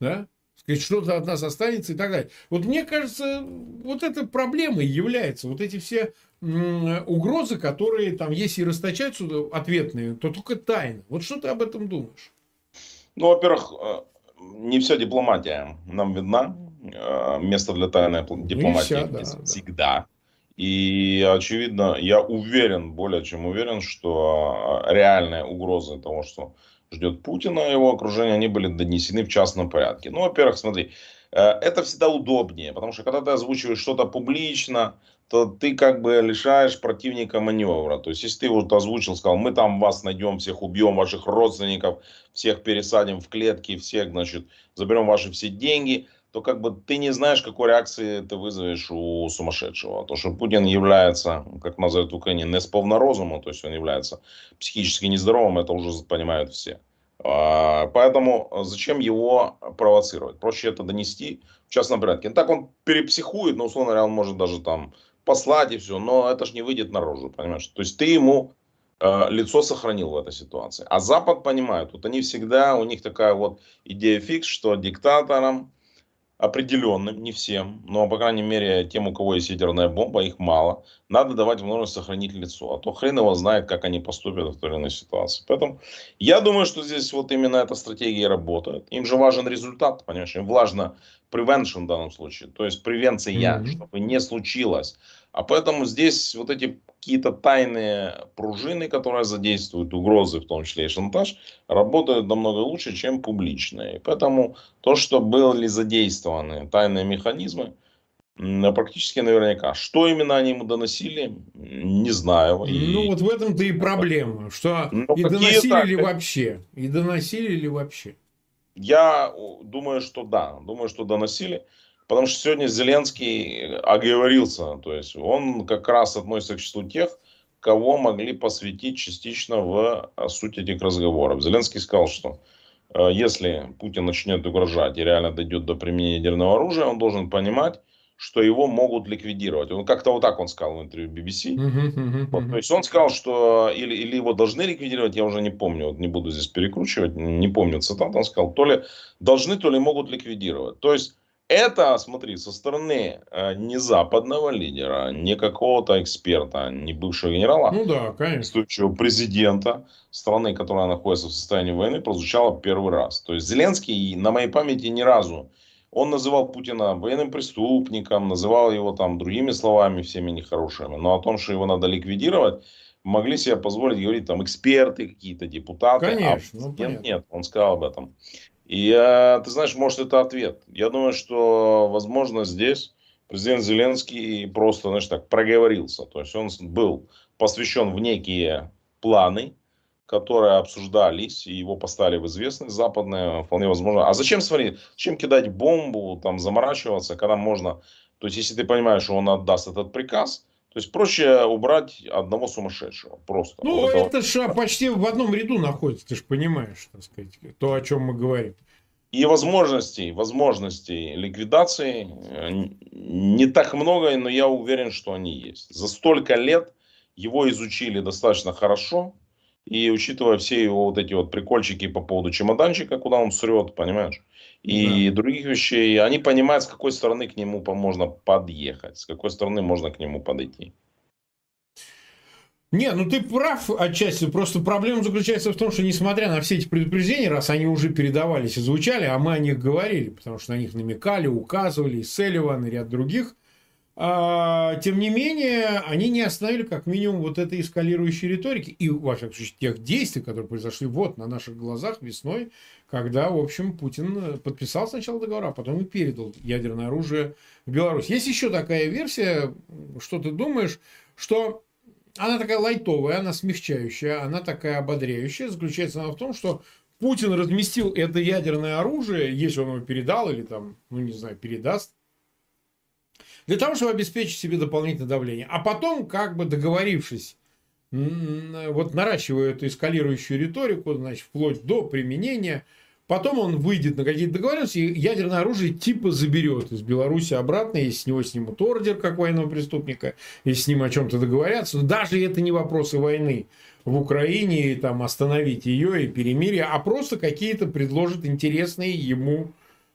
Да? Сказать, что-то от нас останется и так далее. Вот мне кажется, вот эта проблема является. Вот эти все угрозы, которые там, если расточаются ответные, то только тайны. Вот что ты об этом думаешь? Ну, во-первых, э, не вся дипломатия нам видна. Э, место для тайной дипломатии вся, да, всегда. Да. И, очевидно, я уверен, более чем уверен, что реальные угрозы того, что ждет Путина и его окружение, они были донесены в частном порядке. Ну, во-первых, смотри, э, это всегда удобнее, потому что когда ты озвучиваешь что-то публично, то ты как бы лишаешь противника маневра. То есть, если ты вот озвучил, сказал, мы там вас найдем, всех убьем, ваших родственников, всех пересадим в клетки, всех, значит, заберем ваши все деньги, то как бы ты не знаешь, какой реакции ты вызовешь у сумасшедшего. То, что Путин является, как называют в Украине, не сповна розуму, то есть он является психически нездоровым, это уже понимают все. А, поэтому зачем его провоцировать? Проще это донести в частном порядке. Так он перепсихует, но условно говоря, он может даже там послать и все, но это ж не выйдет наружу, понимаешь? То есть ты ему э, лицо сохранил в этой ситуации. А Запад понимает, вот они всегда, у них такая вот идея фикс, что диктаторам определенным, не всем, но, по крайней мере, тем, у кого есть ядерная бомба, их мало, надо давать возможность сохранить лицо. А то хрен его знает, как они поступят в той или иной ситуации. Поэтому я думаю, что здесь вот именно эта стратегия работает. Им же важен результат, понимаешь? Им важно prevention в данном случае, то есть превенция, mm-hmm. чтобы не случилось. А поэтому здесь вот эти какие-то тайные пружины, которые задействуют угрозы, в том числе и шантаж, работают намного лучше, чем публичные. Поэтому то, что были задействованы тайные механизмы, практически наверняка. Что именно они ему доносили, не знаю. И... Ну, вот в этом-то и проблема, что Но ну, и доносили так... ли вообще, и доносили ли вообще. Я думаю, что да. Думаю, что доносили. Потому что сегодня Зеленский оговорился. То есть он как раз относится к числу тех, кого могли посвятить частично в э, суть этих разговоров. Зеленский сказал, что э, если Путин начнет угрожать и реально дойдет до применения ядерного оружия, он должен понимать, что его могут ликвидировать. Он как-то вот так он сказал в интервью BBC. Uh-huh, uh-huh, вот, то есть он сказал, что или, или его должны ликвидировать, я уже не помню, вот не буду здесь перекручивать, не помню цитат, он сказал, то ли должны, то ли могут ликвидировать. То есть это, смотри, со стороны э, не западного лидера, не какого-то эксперта, не бывшего генерала, ну да, конечно. президента страны, которая находится в состоянии войны, прозвучало первый раз. То есть Зеленский на моей памяти ни разу он называл Путина военным преступником, называл его там другими словами, всеми нехорошими. Но о том, что его надо ликвидировать, могли себе позволить говорить там эксперты, какие-то депутаты. Конечно. А ну, нет, он сказал об этом. И ты знаешь, может это ответ. Я думаю, что возможно здесь президент Зеленский просто, знаешь, так проговорился. То есть он был посвящен в некие планы, которые обсуждались, и его поставили в известность западные, вполне возможно. А зачем, смотри, зачем кидать бомбу, там, заморачиваться, когда можно... То есть, если ты понимаешь, что он отдаст этот приказ, то есть проще убрать одного сумасшедшего. Просто. Ну, вот это, это же почти в одном ряду находится, ты же понимаешь, так сказать, то, о чем мы говорим. И возможностей, возможностей ликвидации э, не так много, но я уверен, что они есть. За столько лет его изучили достаточно хорошо. И учитывая все его вот эти вот прикольчики по поводу чемоданчика, куда он срет, понимаешь, и да. других вещей, они понимают, с какой стороны к нему можно подъехать, с какой стороны можно к нему подойти. Не, ну ты прав отчасти. Просто проблема заключается в том, что несмотря на все эти предупреждения, раз они уже передавались и звучали, а мы о них говорили, потому что на них намекали, указывали, и Селливан, и ряд других тем не менее, они не остановили как минимум вот этой эскалирующей риторики и, во всяком случае, тех действий, которые произошли вот на наших глазах весной, когда, в общем, Путин подписал сначала договор, а потом и передал ядерное оружие в Беларусь. Есть еще такая версия, что ты думаешь, что она такая лайтовая, она смягчающая, она такая ободряющая. Заключается она в том, что Путин разместил это ядерное оружие, если он его передал или там, ну не знаю, передаст, для того, чтобы обеспечить себе дополнительное давление. А потом, как бы договорившись, вот наращивая эту эскалирующую риторику, значит, вплоть до применения, потом он выйдет на какие-то договоренности, и ядерное оружие типа заберет из Беларуси обратно, если с него снимут ордер как военного преступника, если с ним о чем-то договорятся. Но даже это не вопросы войны в Украине, и там остановить ее и перемирие, а просто какие-то предложат интересные ему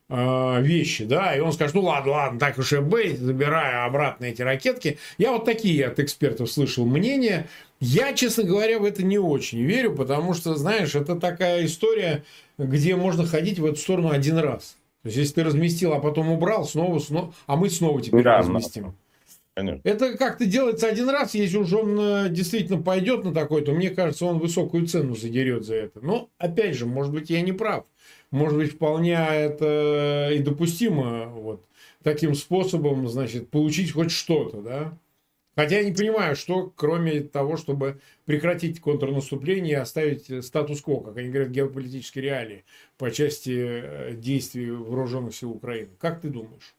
Э, вещи, да, и он скажет, ну ладно, ладно, так уж и быть, забираю обратно эти ракетки. Я вот такие от экспертов слышал мнения. Я, честно говоря, в это не очень верю, потому что, знаешь, это такая история, где можно ходить в эту сторону один раз. То есть, если ты разместил, а потом убрал, снова, снова, а мы снова теперь да, разместим. Конечно. Это как-то делается один раз, если уж он э, действительно пойдет на такой, то мне кажется, он высокую цену задерет за это. Но, опять же, может быть, я не прав может быть, вполне это и допустимо вот таким способом, значит, получить хоть что-то, да. Хотя я не понимаю, что кроме того, чтобы прекратить контрнаступление и оставить статус-кво, как они говорят, геополитические реалии по части э, действий вооруженных сил Украины. Как ты думаешь?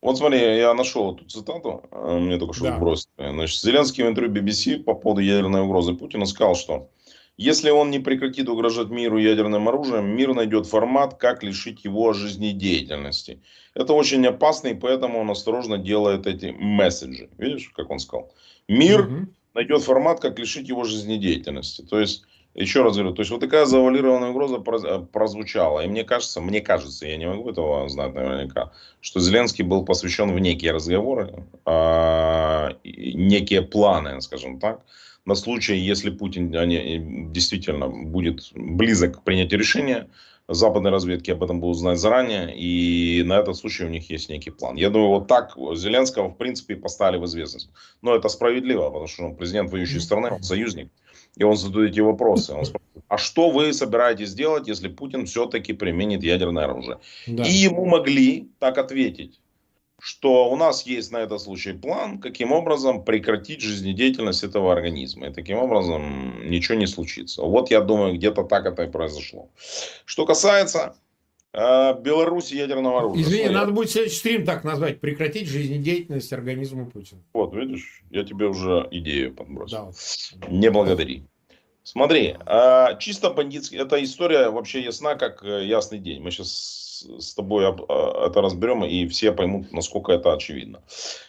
Вот смотри, я нашел эту цитату, э, мне только что да. сбросили. Значит, Зеленский в интервью BBC по поводу ядерной угрозы Путина сказал, что если он не прекратит угрожать миру ядерным оружием, мир найдет формат, как лишить его жизнедеятельности. Это очень опасно, и поэтому он осторожно делает эти месседжи. Видишь, как он сказал? Мир угу. найдет формат, как лишить его жизнедеятельности. То есть, еще раз говорю, то есть вот такая завуалированная угроза прозвучала. И мне кажется, мне кажется, я не могу этого знать наверняка, что Зеленский был посвящен в некие разговоры, а, некие планы, скажем так, на случай, если Путин они, действительно будет близок к принятию решения, западной разведки об этом будут знать заранее, и на этот случай у них есть некий план. Я думаю, вот так Зеленского, в принципе, поставили в известность. Но это справедливо, потому что он президент воюющей страны, он союзник, и он задает эти вопросы. Он спрашивает, а что вы собираетесь делать, если Путин все-таки применит ядерное оружие? Да. И ему могли так ответить что у нас есть на этот случай план, каким образом прекратить жизнедеятельность этого организма. И таким образом ничего не случится. Вот я думаю, где-то так это и произошло. Что касается э, Беларуси ядерного оружия. Извини, надо я... будет следующий стрим так назвать. Прекратить жизнедеятельность организма Путина. Вот, видишь, я тебе уже идею подбросил. Да. Не благодари. Смотри, э, чисто бандитский, эта история вообще ясна, как э, ясный день. Мы сейчас с тобой а, это разберем, и все поймут, насколько это очевидно.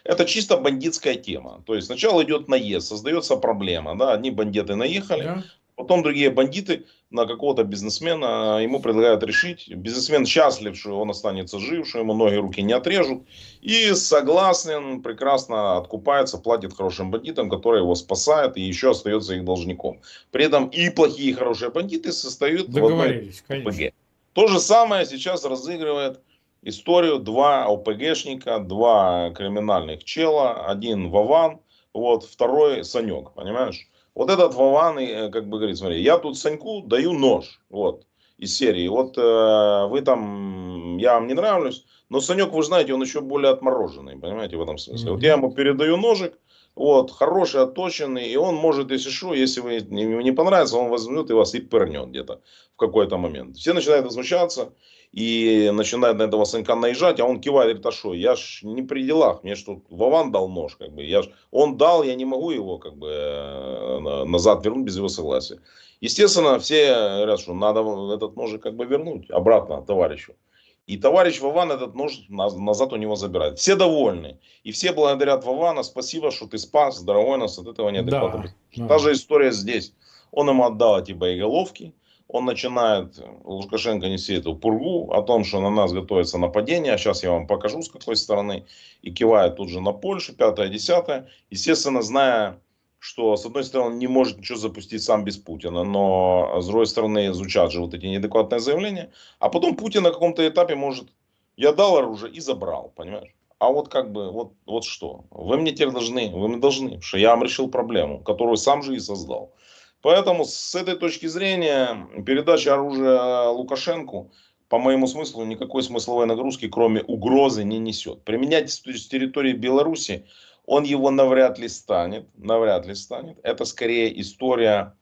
Это чисто бандитская тема. То есть сначала идет наезд, создается проблема. Да? Одни бандиты наехали, да. потом другие бандиты на какого-то бизнесмена ему предлагают решить. Бизнесмен счастлив, что он останется жив, что ему ноги руки не отрежут. И согласен, прекрасно откупается, платит хорошим бандитам, которые его спасают и еще остается их должником. При этом и плохие и хорошие бандиты состоят в одной конечно. То же самое сейчас разыгрывает историю два ОПГшника, два криминальных чела, один Вован, вот, второй Санек, понимаешь? Вот этот Вован, э, как бы говорит, смотри, я тут Саньку даю нож, вот, из серии, вот э, вы там, я вам не нравлюсь, но Санек, вы знаете, он еще более отмороженный, понимаете, в этом смысле. Mm-hmm. Вот я ему передаю ножик, вот, хороший, отточенный, и он может, если что, если вы ему не понравится, он возьмет и вас и пырнет где-то в какой-то момент. Все начинают возмущаться и начинают на этого Санька наезжать, а он кивает, говорит, а что, я ж не при делах, мне что, Вован дал нож, как бы, я ж, он дал, я не могу его, как бы, э, назад вернуть без его согласия. Естественно, все говорят, что надо этот ножик как бы вернуть обратно товарищу. И товарищ Вован этот нож назад у него забирает. Все довольны. И все благодарят Вована. Спасибо, что ты спас, дорогой нас от этого неадекватного. Да, Та же история здесь. Он ему отдал эти боеголовки. Он начинает, Лукашенко нести эту пургу о том, что на нас готовится нападение. А сейчас я вам покажу, с какой стороны. И кивает тут же на Польшу, пятое, десятое. Естественно, зная что, с одной стороны, не может ничего запустить сам без Путина, но с другой стороны, звучат же вот эти неадекватные заявления, а потом Путин на каком-то этапе может, я дал оружие и забрал, понимаешь? а вот как бы, вот, вот что? Вы мне теперь должны, вы мне должны, что я вам решил проблему, которую сам же и создал. Поэтому с этой точки зрения передача оружия Лукашенку, по моему смыслу, никакой смысловой нагрузки, кроме угрозы, не несет. Применять с территории Беларуси он его навряд ли станет, навряд ли станет. Это скорее история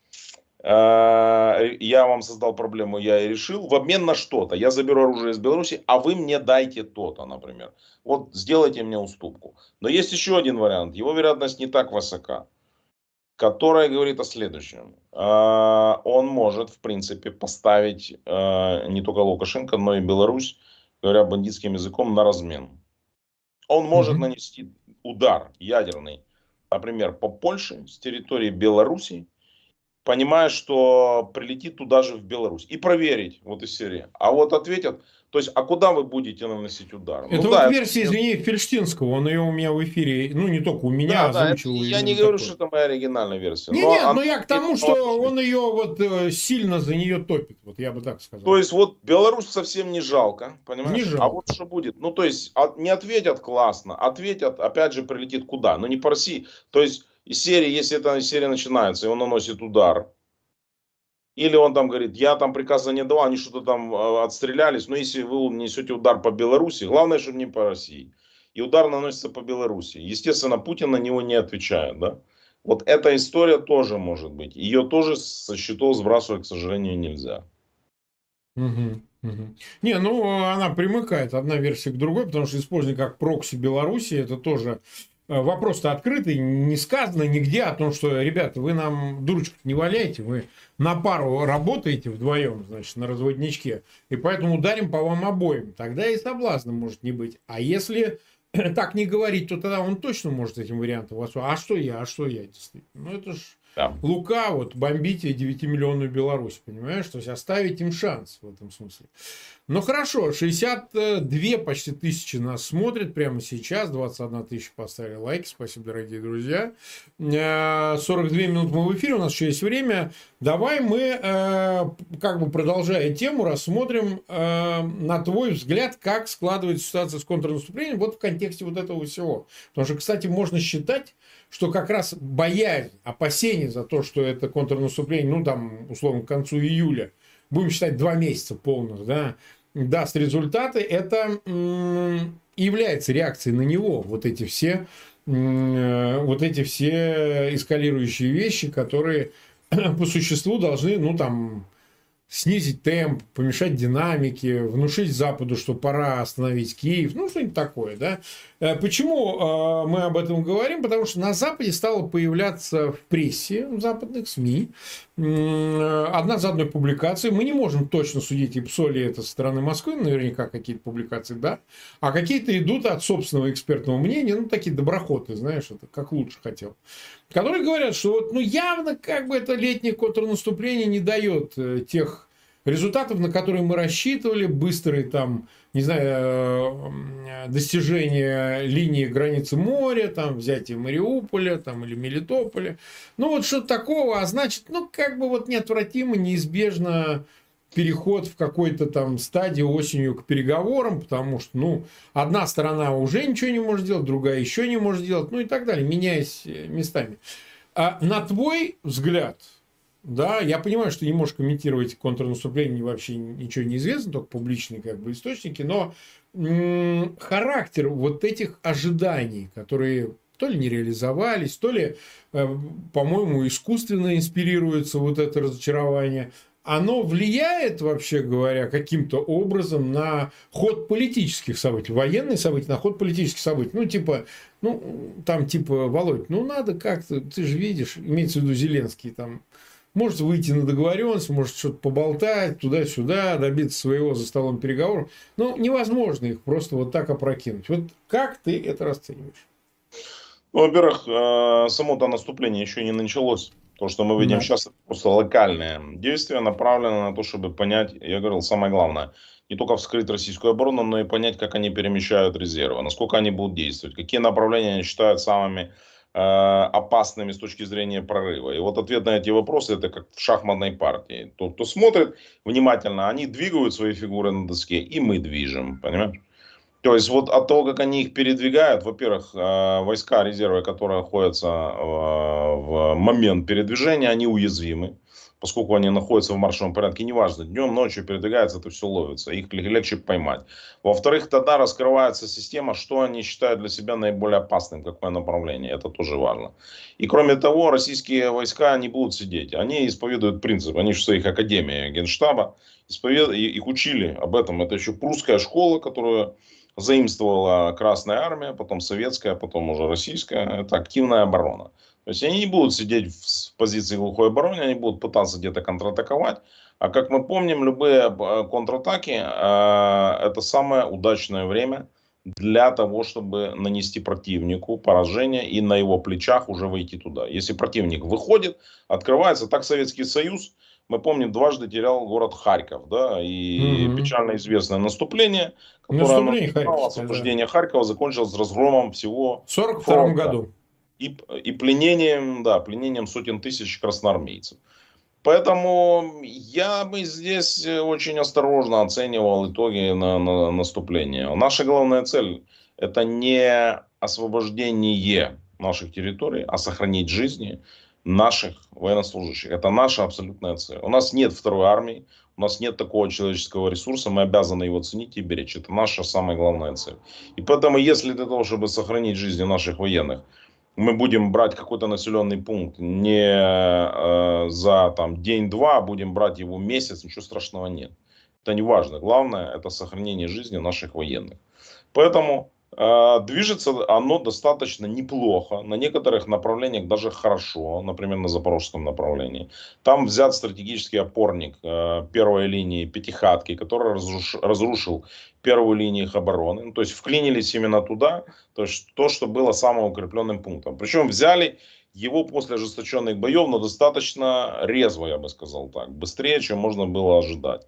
Э, я вам создал проблему, я и решил, в обмен на что-то. Я заберу оружие из Беларуси, а вы мне дайте то-то, например. Вот сделайте мне уступку. Но есть еще один вариант, его вероятность не так высока, которая говорит о следующем. Э, он может, в принципе, поставить э, не только Лукашенко, но и Беларусь, говоря бандитским языком, на размен. Он может mm-hmm. нанести удар ядерный, например, по Польше с территории Беларуси, понимая, что прилетит туда же в Беларусь. И проверить вот из серии. А вот ответят, то есть, а куда вы будете наносить удар? Это ну, вот да, версия, это... извини, Фельштинского, он ее у меня в эфире, ну, не только у меня да, озвучил. Да, я не говорю, такой. что это моя оригинальная версия. Не, но нет, но я к тому, что он ее вот э, сильно за нее топит, вот я бы так сказал. То есть, вот Беларусь совсем не жалко, понимаешь? Не жалко. А вот что будет? Ну, то есть, не ответят классно, ответят, опять же, прилетит куда? Ну, не по России. То есть, из серии, если эта серия начинается, и он наносит удар, или он там говорит, я там приказа не давал, они что-то там а, отстрелялись, но если вы несете удар по Беларуси, главное, чтобы не по России. И удар наносится по Беларуси. Естественно, Путин на него не отвечает, да? Вот эта история тоже может быть. Ее тоже со счетов сбрасывать, к сожалению, нельзя. Не, ну она примыкает одна версия к другой, потому что использование как прокси Беларуси, это тоже вопрос-то открытый, не сказано нигде о том, что, ребята, вы нам дурочку не валяете, вы на пару работаете вдвоем, значит, на разводничке, и поэтому ударим по вам обоим. Тогда и соблазна может не быть. А если так не говорить, то тогда он точно может этим вариантом воспользоваться. А что я, а что я, действительно? Ну, это ж да. Лука, вот, бомбите 9-миллионную Беларусь, понимаешь? То есть, оставить им шанс в этом смысле. Ну, хорошо, 62 почти тысячи нас смотрят прямо сейчас, 21 тысяча поставили лайки, спасибо, дорогие друзья. 42 э, минуты мы в эфире, у нас еще есть время. Давай мы, э, как бы продолжая тему, рассмотрим э, на твой взгляд, как складывается ситуация с контрнаступлением вот в контексте вот этого всего. Потому что, кстати, можно считать, что как раз боязнь, опасение за то, что это контрнаступление, ну, там, условно, к концу июля, будем считать два месяца полных, да, даст результаты, это является реакцией на него, вот эти все, вот эти все эскалирующие вещи, которые по существу должны, ну, там, снизить темп, помешать динамике, внушить Западу, что пора остановить Киев, ну, что-нибудь такое, да. Э, почему э, мы об этом говорим? Потому что на Западе стало появляться в прессе, в западных СМИ, одна за одной публикации. Мы не можем точно судить, и псоли это со стороны Москвы, наверняка какие-то публикации, да, а какие-то идут от собственного экспертного мнения, ну, такие доброхоты, знаешь, это как лучше хотел которые говорят, что вот, ну, явно как бы это летнее контрнаступление не дает э, тех результатов, на которые мы рассчитывали, быстрые там, не знаю, э, достижения линии границы моря, там, взятие Мариуполя там, или Мелитополя. Ну, вот что-то такого, а значит, ну, как бы вот неотвратимо, неизбежно переход в какой-то там стадии осенью к переговорам, потому что, ну, одна сторона уже ничего не может делать, другая еще не может делать, ну и так далее, меняясь э, местами. А на твой взгляд, да, я понимаю, что не можешь комментировать контрнаступление, вообще ничего не известно, только публичные как бы источники, но характер вот этих ожиданий, которые то ли не реализовались, то ли, э, по-моему, искусственно инспирируется вот это разочарование – оно влияет, вообще говоря, каким-то образом на ход политических событий, военные события, на ход политических событий. Ну, типа, ну, там, типа, Володь, ну, надо как-то, ты же видишь, имеется в виду Зеленский, там, может выйти на договоренность, может что-то поболтать туда-сюда, добиться своего за столом переговоров. Но невозможно их просто вот так опрокинуть. Вот как ты это расцениваешь? Ну, во-первых, э, само-то наступление еще не началось. То, что мы видим да. сейчас, это просто локальное действие, направленное на то, чтобы понять, я говорил, самое главное, не только вскрыть российскую оборону, но и понять, как они перемещают резервы, насколько они будут действовать, какие направления они считают самыми опасными с точки зрения прорыва. И вот ответ на эти вопросы, это как в шахматной партии. Тот, кто смотрит внимательно, они двигают свои фигуры на доске, и мы движем, понимаешь? То есть вот от того, как они их передвигают, во-первых, э, войска резервы, которые находятся э, в момент передвижения, они уязвимы поскольку они находятся в маршевом порядке, неважно, днем, ночью передвигается, это все ловится, их легче поймать. Во-вторых, тогда раскрывается система, что они считают для себя наиболее опасным, какое направление, это тоже важно. И кроме того, российские войска не будут сидеть, они исповедуют принцип, они же в своих академиях генштаба, исповед... их учили об этом, это еще прусская школа, которую заимствовала Красная Армия, потом Советская, потом уже Российская, это активная оборона. То есть они не будут сидеть в позиции глухой обороны, они будут пытаться где-то контратаковать. А как мы помним, любые э, контратаки э, это самое удачное время для того, чтобы нанести противнику поражение и на его плечах уже войти туда. Если противник выходит, открывается, так Советский Союз, мы помним, дважды терял город Харьков, да, и угу. печально известное наступление, которое освобождение да. Харькова закончилось разгромом всего в 1942 году и, и пленением, да, пленением сотен тысяч красноармейцев. Поэтому я бы здесь очень осторожно оценивал итоги на, на наступления. Наша главная цель – это не освобождение наших территорий, а сохранить жизни наших военнослужащих. Это наша абсолютная цель. У нас нет второй армии, у нас нет такого человеческого ресурса, мы обязаны его ценить и беречь. Это наша самая главная цель. И поэтому, если для того, чтобы сохранить жизни наших военных, мы будем брать какой-то населенный пункт не э, за там, день-два, а будем брать его месяц, ничего страшного нет. Это не важно. Главное это сохранение жизни наших военных. Поэтому движется оно достаточно неплохо. На некоторых направлениях даже хорошо. Например, на запорожском направлении. Там взят стратегический опорник э, первой линии Пятихатки, который разруш, разрушил первую линию их обороны. Ну, то есть вклинились именно туда, то есть то, что было самым укрепленным пунктом. Причем взяли его после ожесточенных боев, но достаточно резво, я бы сказал так, быстрее, чем можно было ожидать.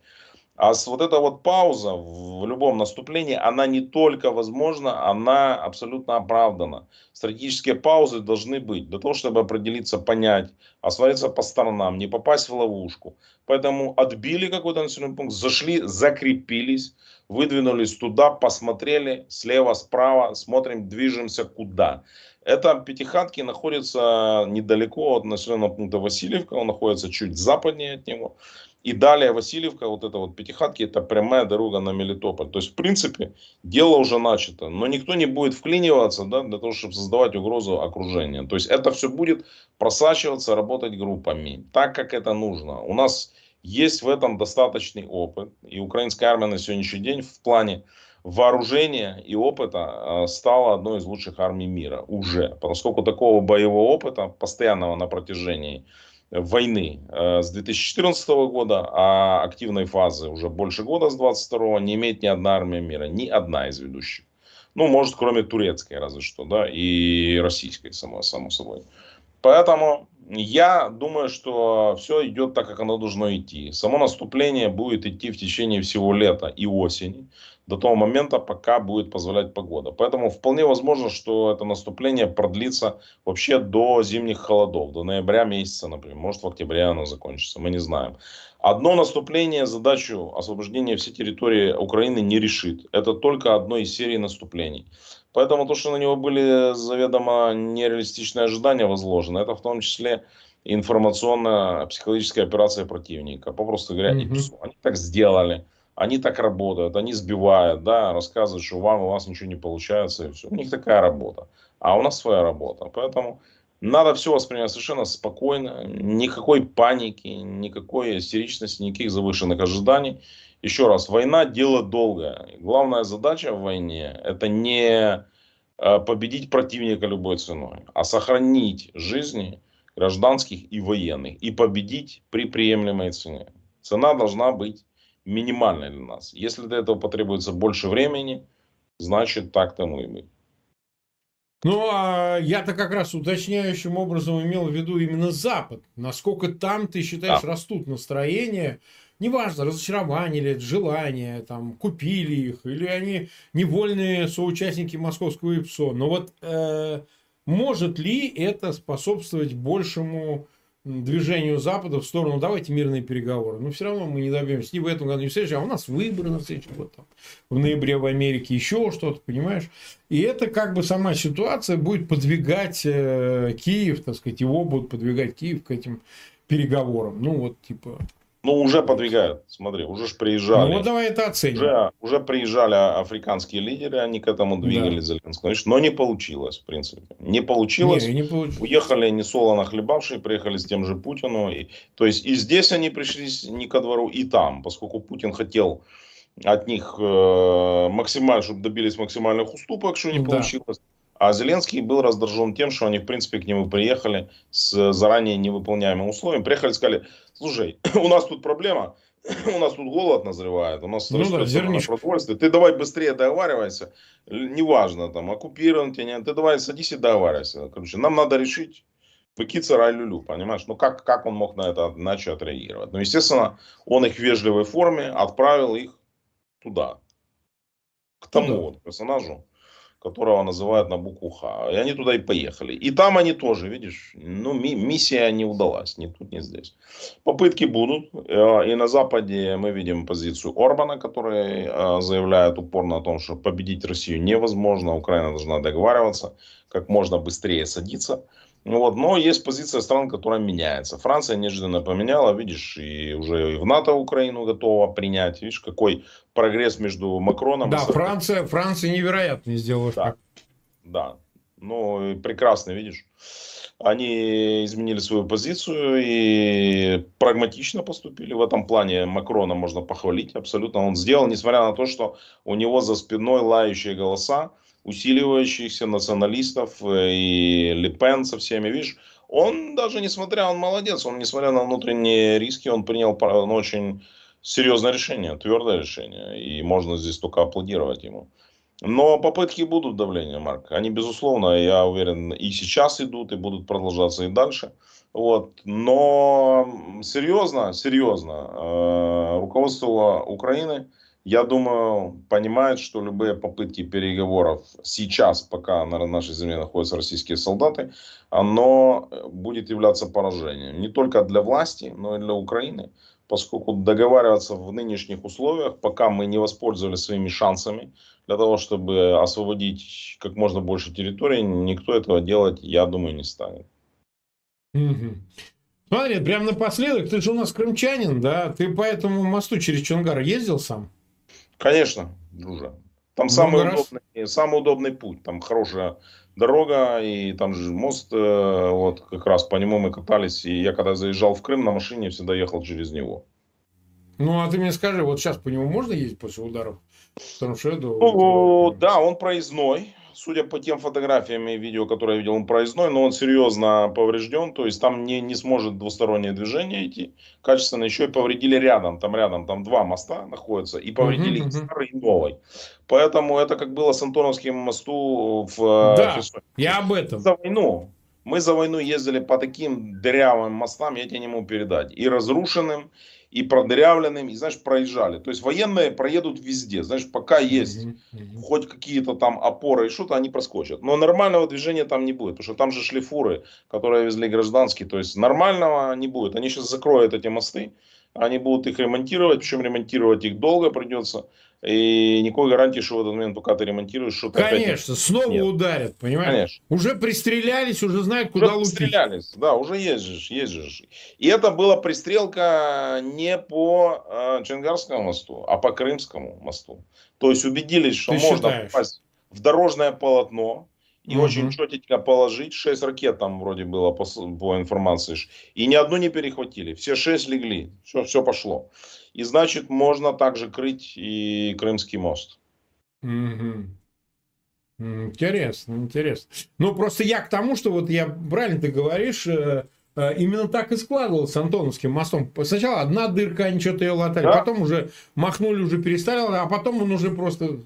А вот эта вот пауза в любом наступлении, она не только возможна, она абсолютно оправдана. Стратегические паузы должны быть для того, чтобы определиться, понять, осмотреться по сторонам, не попасть в ловушку. Поэтому отбили какой-то населенный пункт, зашли, закрепились, выдвинулись туда, посмотрели слева, справа, смотрим, движемся куда. Это Пятихатки находится недалеко от населенного пункта Васильевка, он находится чуть западнее от него. И далее Васильевка, вот это вот Пятихатки, это прямая дорога на Мелитополь. То есть, в принципе, дело уже начато. Но никто не будет вклиниваться да, для того, чтобы создавать угрозу окружения. То есть, это все будет просачиваться, работать группами. Так, как это нужно. У нас есть в этом достаточный опыт. И украинская армия на сегодняшний день в плане вооружения и опыта э, стала одной из лучших армий мира уже. Поскольку такого боевого опыта, постоянного на протяжении войны э, с 2014 года, а активной фазы уже больше года с 22 не имеет ни одна армия мира, ни одна из ведущих. Ну, может, кроме турецкой разве что, да, и российской, само, само собой. Поэтому я думаю, что все идет так, как оно должно идти. Само наступление будет идти в течение всего лета и осени, до того момента, пока будет позволять погода. Поэтому вполне возможно, что это наступление продлится вообще до зимних холодов, до ноября месяца, например. Может, в октябре оно закончится, мы не знаем. Одно наступление задачу освобождения всей территории Украины не решит. Это только одно из серий наступлений. Поэтому то, что на него были заведомо нереалистичные ожидания возложены, это в том числе информационно-психологическая операция противника. Попросту говоря, mm-hmm. они так сделали, они так работают, они сбивают, да, рассказывают, что вам у вас ничего не получается, и все. У них такая работа, а у нас своя работа. Поэтому надо все воспринимать совершенно спокойно, никакой паники, никакой истеричности, никаких завышенных ожиданий. Еще раз, война дело долгое. Главная задача в войне это не э, победить противника любой ценой, а сохранить жизни гражданских и военных и победить при приемлемой цене. Цена должна быть минимальной для нас. Если для этого потребуется больше времени, значит так тому и быть. Ну, а я-то как раз уточняющим образом имел в виду именно Запад. Насколько там, ты считаешь, да. растут настроения, неважно, разочарование или желание, там, купили их, или они невольные соучастники московского ИПСО. Но вот э, может ли это способствовать большему движению Запада в сторону давайте мирные переговоры. Но все равно мы не добьемся ни в этом году, ни в следующем, а у нас выборы на следующий год. Там, в ноябре в Америке еще что-то, понимаешь? И это как бы сама ситуация будет подвигать э, Киев, так сказать, его будут подвигать Киев к этим переговорам. Ну вот типа ну, уже подвигают. Смотри, уже ж приезжали. Ну, вот давай это оценим. Уже, уже приезжали африканские лидеры, они к этому двигали да. Зеленского. Но не получилось, в принципе. Не получилось. Не, не получилось. Уехали не солоно хлебавшие, приехали с тем же Путину. И, то есть и здесь они пришли не ко двору, и там, поскольку Путин хотел от них э, максимально, чтобы добились максимальных уступок, что не да. получилось. А Зеленский был раздражен тем, что они, в принципе, к нему приехали с заранее невыполняемым условием. Приехали сказали, слушай, у нас тут проблема, у нас тут голод назревает, у нас ну да, продовольствие. Ты давай быстрее договаривайся. Неважно, там, оккупирован тебя, ты давай садись и договаривайся. Короче, нам надо решить, Быки царай люлю, понимаешь? Ну, как, как он мог на это иначе отреагировать? Ну, естественно, он их в вежливой форме отправил их туда. К тому ну, да. вот персонажу которого называют на букву Х. И они туда и поехали. И там они тоже, видишь, ну, ми- миссия не удалась, ни тут, ни здесь. Попытки будут. Э, и на Западе мы видим позицию Орбана, который э, заявляет упорно о том, что победить Россию невозможно, Украина должна договариваться, как можно быстрее садиться. Ну вот, но есть позиция стран, которая меняется. Франция неожиданно поменяла, видишь, и уже и в НАТО Украину готова принять. Видишь, какой прогресс между Макроном да, и... Да, Франция, Франция невероятно сделала да, Да, ну, прекрасно, видишь. Они изменили свою позицию и прагматично поступили в этом плане. Макрона можно похвалить абсолютно. Он сделал, несмотря на то, что у него за спиной лающие голоса, усиливающихся националистов э, и Лепен со всеми, видишь, он даже несмотря, он молодец, он несмотря на внутренние риски, он принял ну, очень серьезное решение, твердое решение, и можно здесь только аплодировать ему. Но попытки будут давления, Марк. Они, безусловно, я уверен, и сейчас идут, и будут продолжаться и дальше. Вот. Но серьезно, серьезно, э, руководство Украины – я думаю, понимает, что любые попытки переговоров сейчас, пока на нашей земле находятся российские солдаты, оно э, будет являться поражением. Не только для власти, но и для Украины. Поскольку договариваться в нынешних условиях, пока мы не воспользовались своими шансами для того, чтобы освободить как можно больше территорий, никто этого делать, я думаю, не станет. Смотри, прямо напоследок, ты же у нас крымчанин, да? Ты по этому мосту через Чунгар ездил сам? Конечно, друже. Там самый удобный, самый удобный путь. Там хорошая дорога, и там же мост, э, вот как раз по нему мы катались. И я когда заезжал в Крым на машине, всегда ехал через него. Ну, а ты мне скажи, вот сейчас по нему можно ездить после ударов? Потому что это... Ну, да, он проездной судя по тем фотографиям и видео, которые я видел, он проездной, но он серьезно поврежден, то есть там не, не сможет двустороннее движение идти качественно, еще и повредили рядом, там рядом, там два моста находятся, и повредили uh-huh, uh-huh. старый и новый. Поэтому это как было с Антоновским мосту в э, Да, Херсоне. я об этом. За войну. Мы за войну ездили по таким дырявым мостам, я тебе не могу передать. И разрушенным, и продырявленным, и, знаешь, проезжали. То есть военные проедут везде, знаешь, пока есть mm-hmm. Mm-hmm. хоть какие-то там опоры и что-то, они проскочат. Но нормального движения там не будет, потому что там же шли фуры, которые везли гражданские, то есть нормального не будет. Они сейчас закроют эти мосты, они будут их ремонтировать, причем ремонтировать их долго придется. И никакой гарантии, что в этот момент, пока ты ремонтируешь, что-то Конечно, опять... снова Нет. ударят, понимаешь? Конечно. Уже пристрелялись, уже знают, куда уже лупить. Пристрелялись, да, уже ездишь, ездишь. И это была пристрелка не по э, Чангарскому мосту, а по Крымскому мосту. То есть убедились, что ты можно считаешь? попасть в дорожное полотно, и угу. очень четенько положить. Шесть ракет там вроде было по, по информации. И ни одну не перехватили. Все шесть легли. Все, все пошло. И значит, можно также крыть и Крымский мост. Угу. Интересно, интересно. Ну, просто я к тому, что вот я, правильно ты говоришь, э, э, именно так и складывалось с Антоновским мостом. Сначала одна дырка, они что-то ее латали, да? потом уже махнули, уже перестали, а потом он уже просто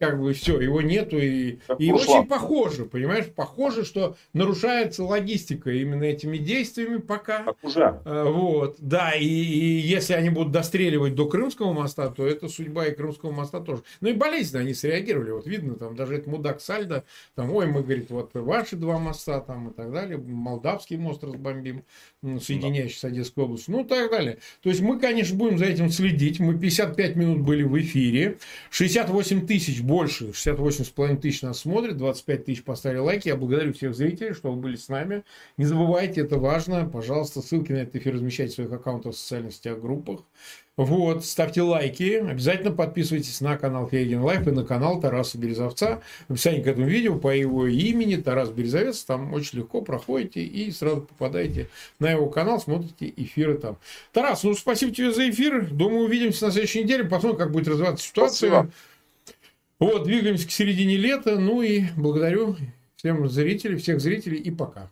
как бы все, его нету, и, и очень похоже, понимаешь, похоже, что нарушается логистика именно этими действиями пока. Так уже. А, вот, да, и, и если они будут достреливать до Крымского моста, то это судьба и Крымского моста тоже. Ну и болезненно они среагировали, вот видно, там даже этот мудак Сальдо, там, ой, мы, говорит, вот ваши два моста там и так далее, Молдавский мост разбомбим, соединяющий да. с Одесской областью, ну и так далее. То есть мы, конечно, будем за этим следить, мы 55 минут были в эфире, 68 тысяч больше, 68,5 тысяч нас смотрит, 25 тысяч поставили лайки. Я благодарю всех зрителей, что вы были с нами. Не забывайте, это важно. Пожалуйста, ссылки на этот эфир размещайте в своих аккаунтах в социальных сетях, группах. Вот, ставьте лайки, обязательно подписывайтесь на канал Фейгин Live и на канал Тараса Березовца. В описании к этому видео по его имени Тарас Березовец, там очень легко проходите и сразу попадаете на его канал, смотрите эфиры там. Тарас, ну спасибо тебе за эфир, думаю, увидимся на следующей неделе, посмотрим, как будет развиваться ситуация. Спасибо. Вот, двигаемся к середине лета. Ну и благодарю всем зрителей, всех зрителей и пока.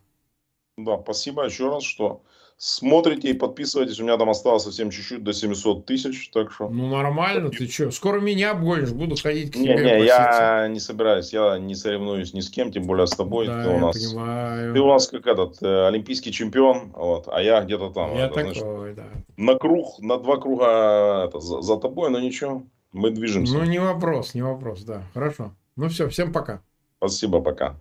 Да, спасибо еще раз, что смотрите и подписывайтесь. У меня там осталось совсем чуть-чуть до 700 тысяч, так что... Ну, нормально, ты что? Скоро меня обгонишь, буду ходить к тебе. Не-не, я не собираюсь, я не соревнуюсь ни с кем, тем более с тобой. Да, ты у нас, понимаю. Ты у нас как этот, э, олимпийский чемпион, вот, а я где-то там. Я это, такой, значит, да. На круг, на два круга это, за, за тобой, но ничего. Мы движемся. Ну, не вопрос, не вопрос, да. Хорошо. Ну все, всем пока. Спасибо, пока.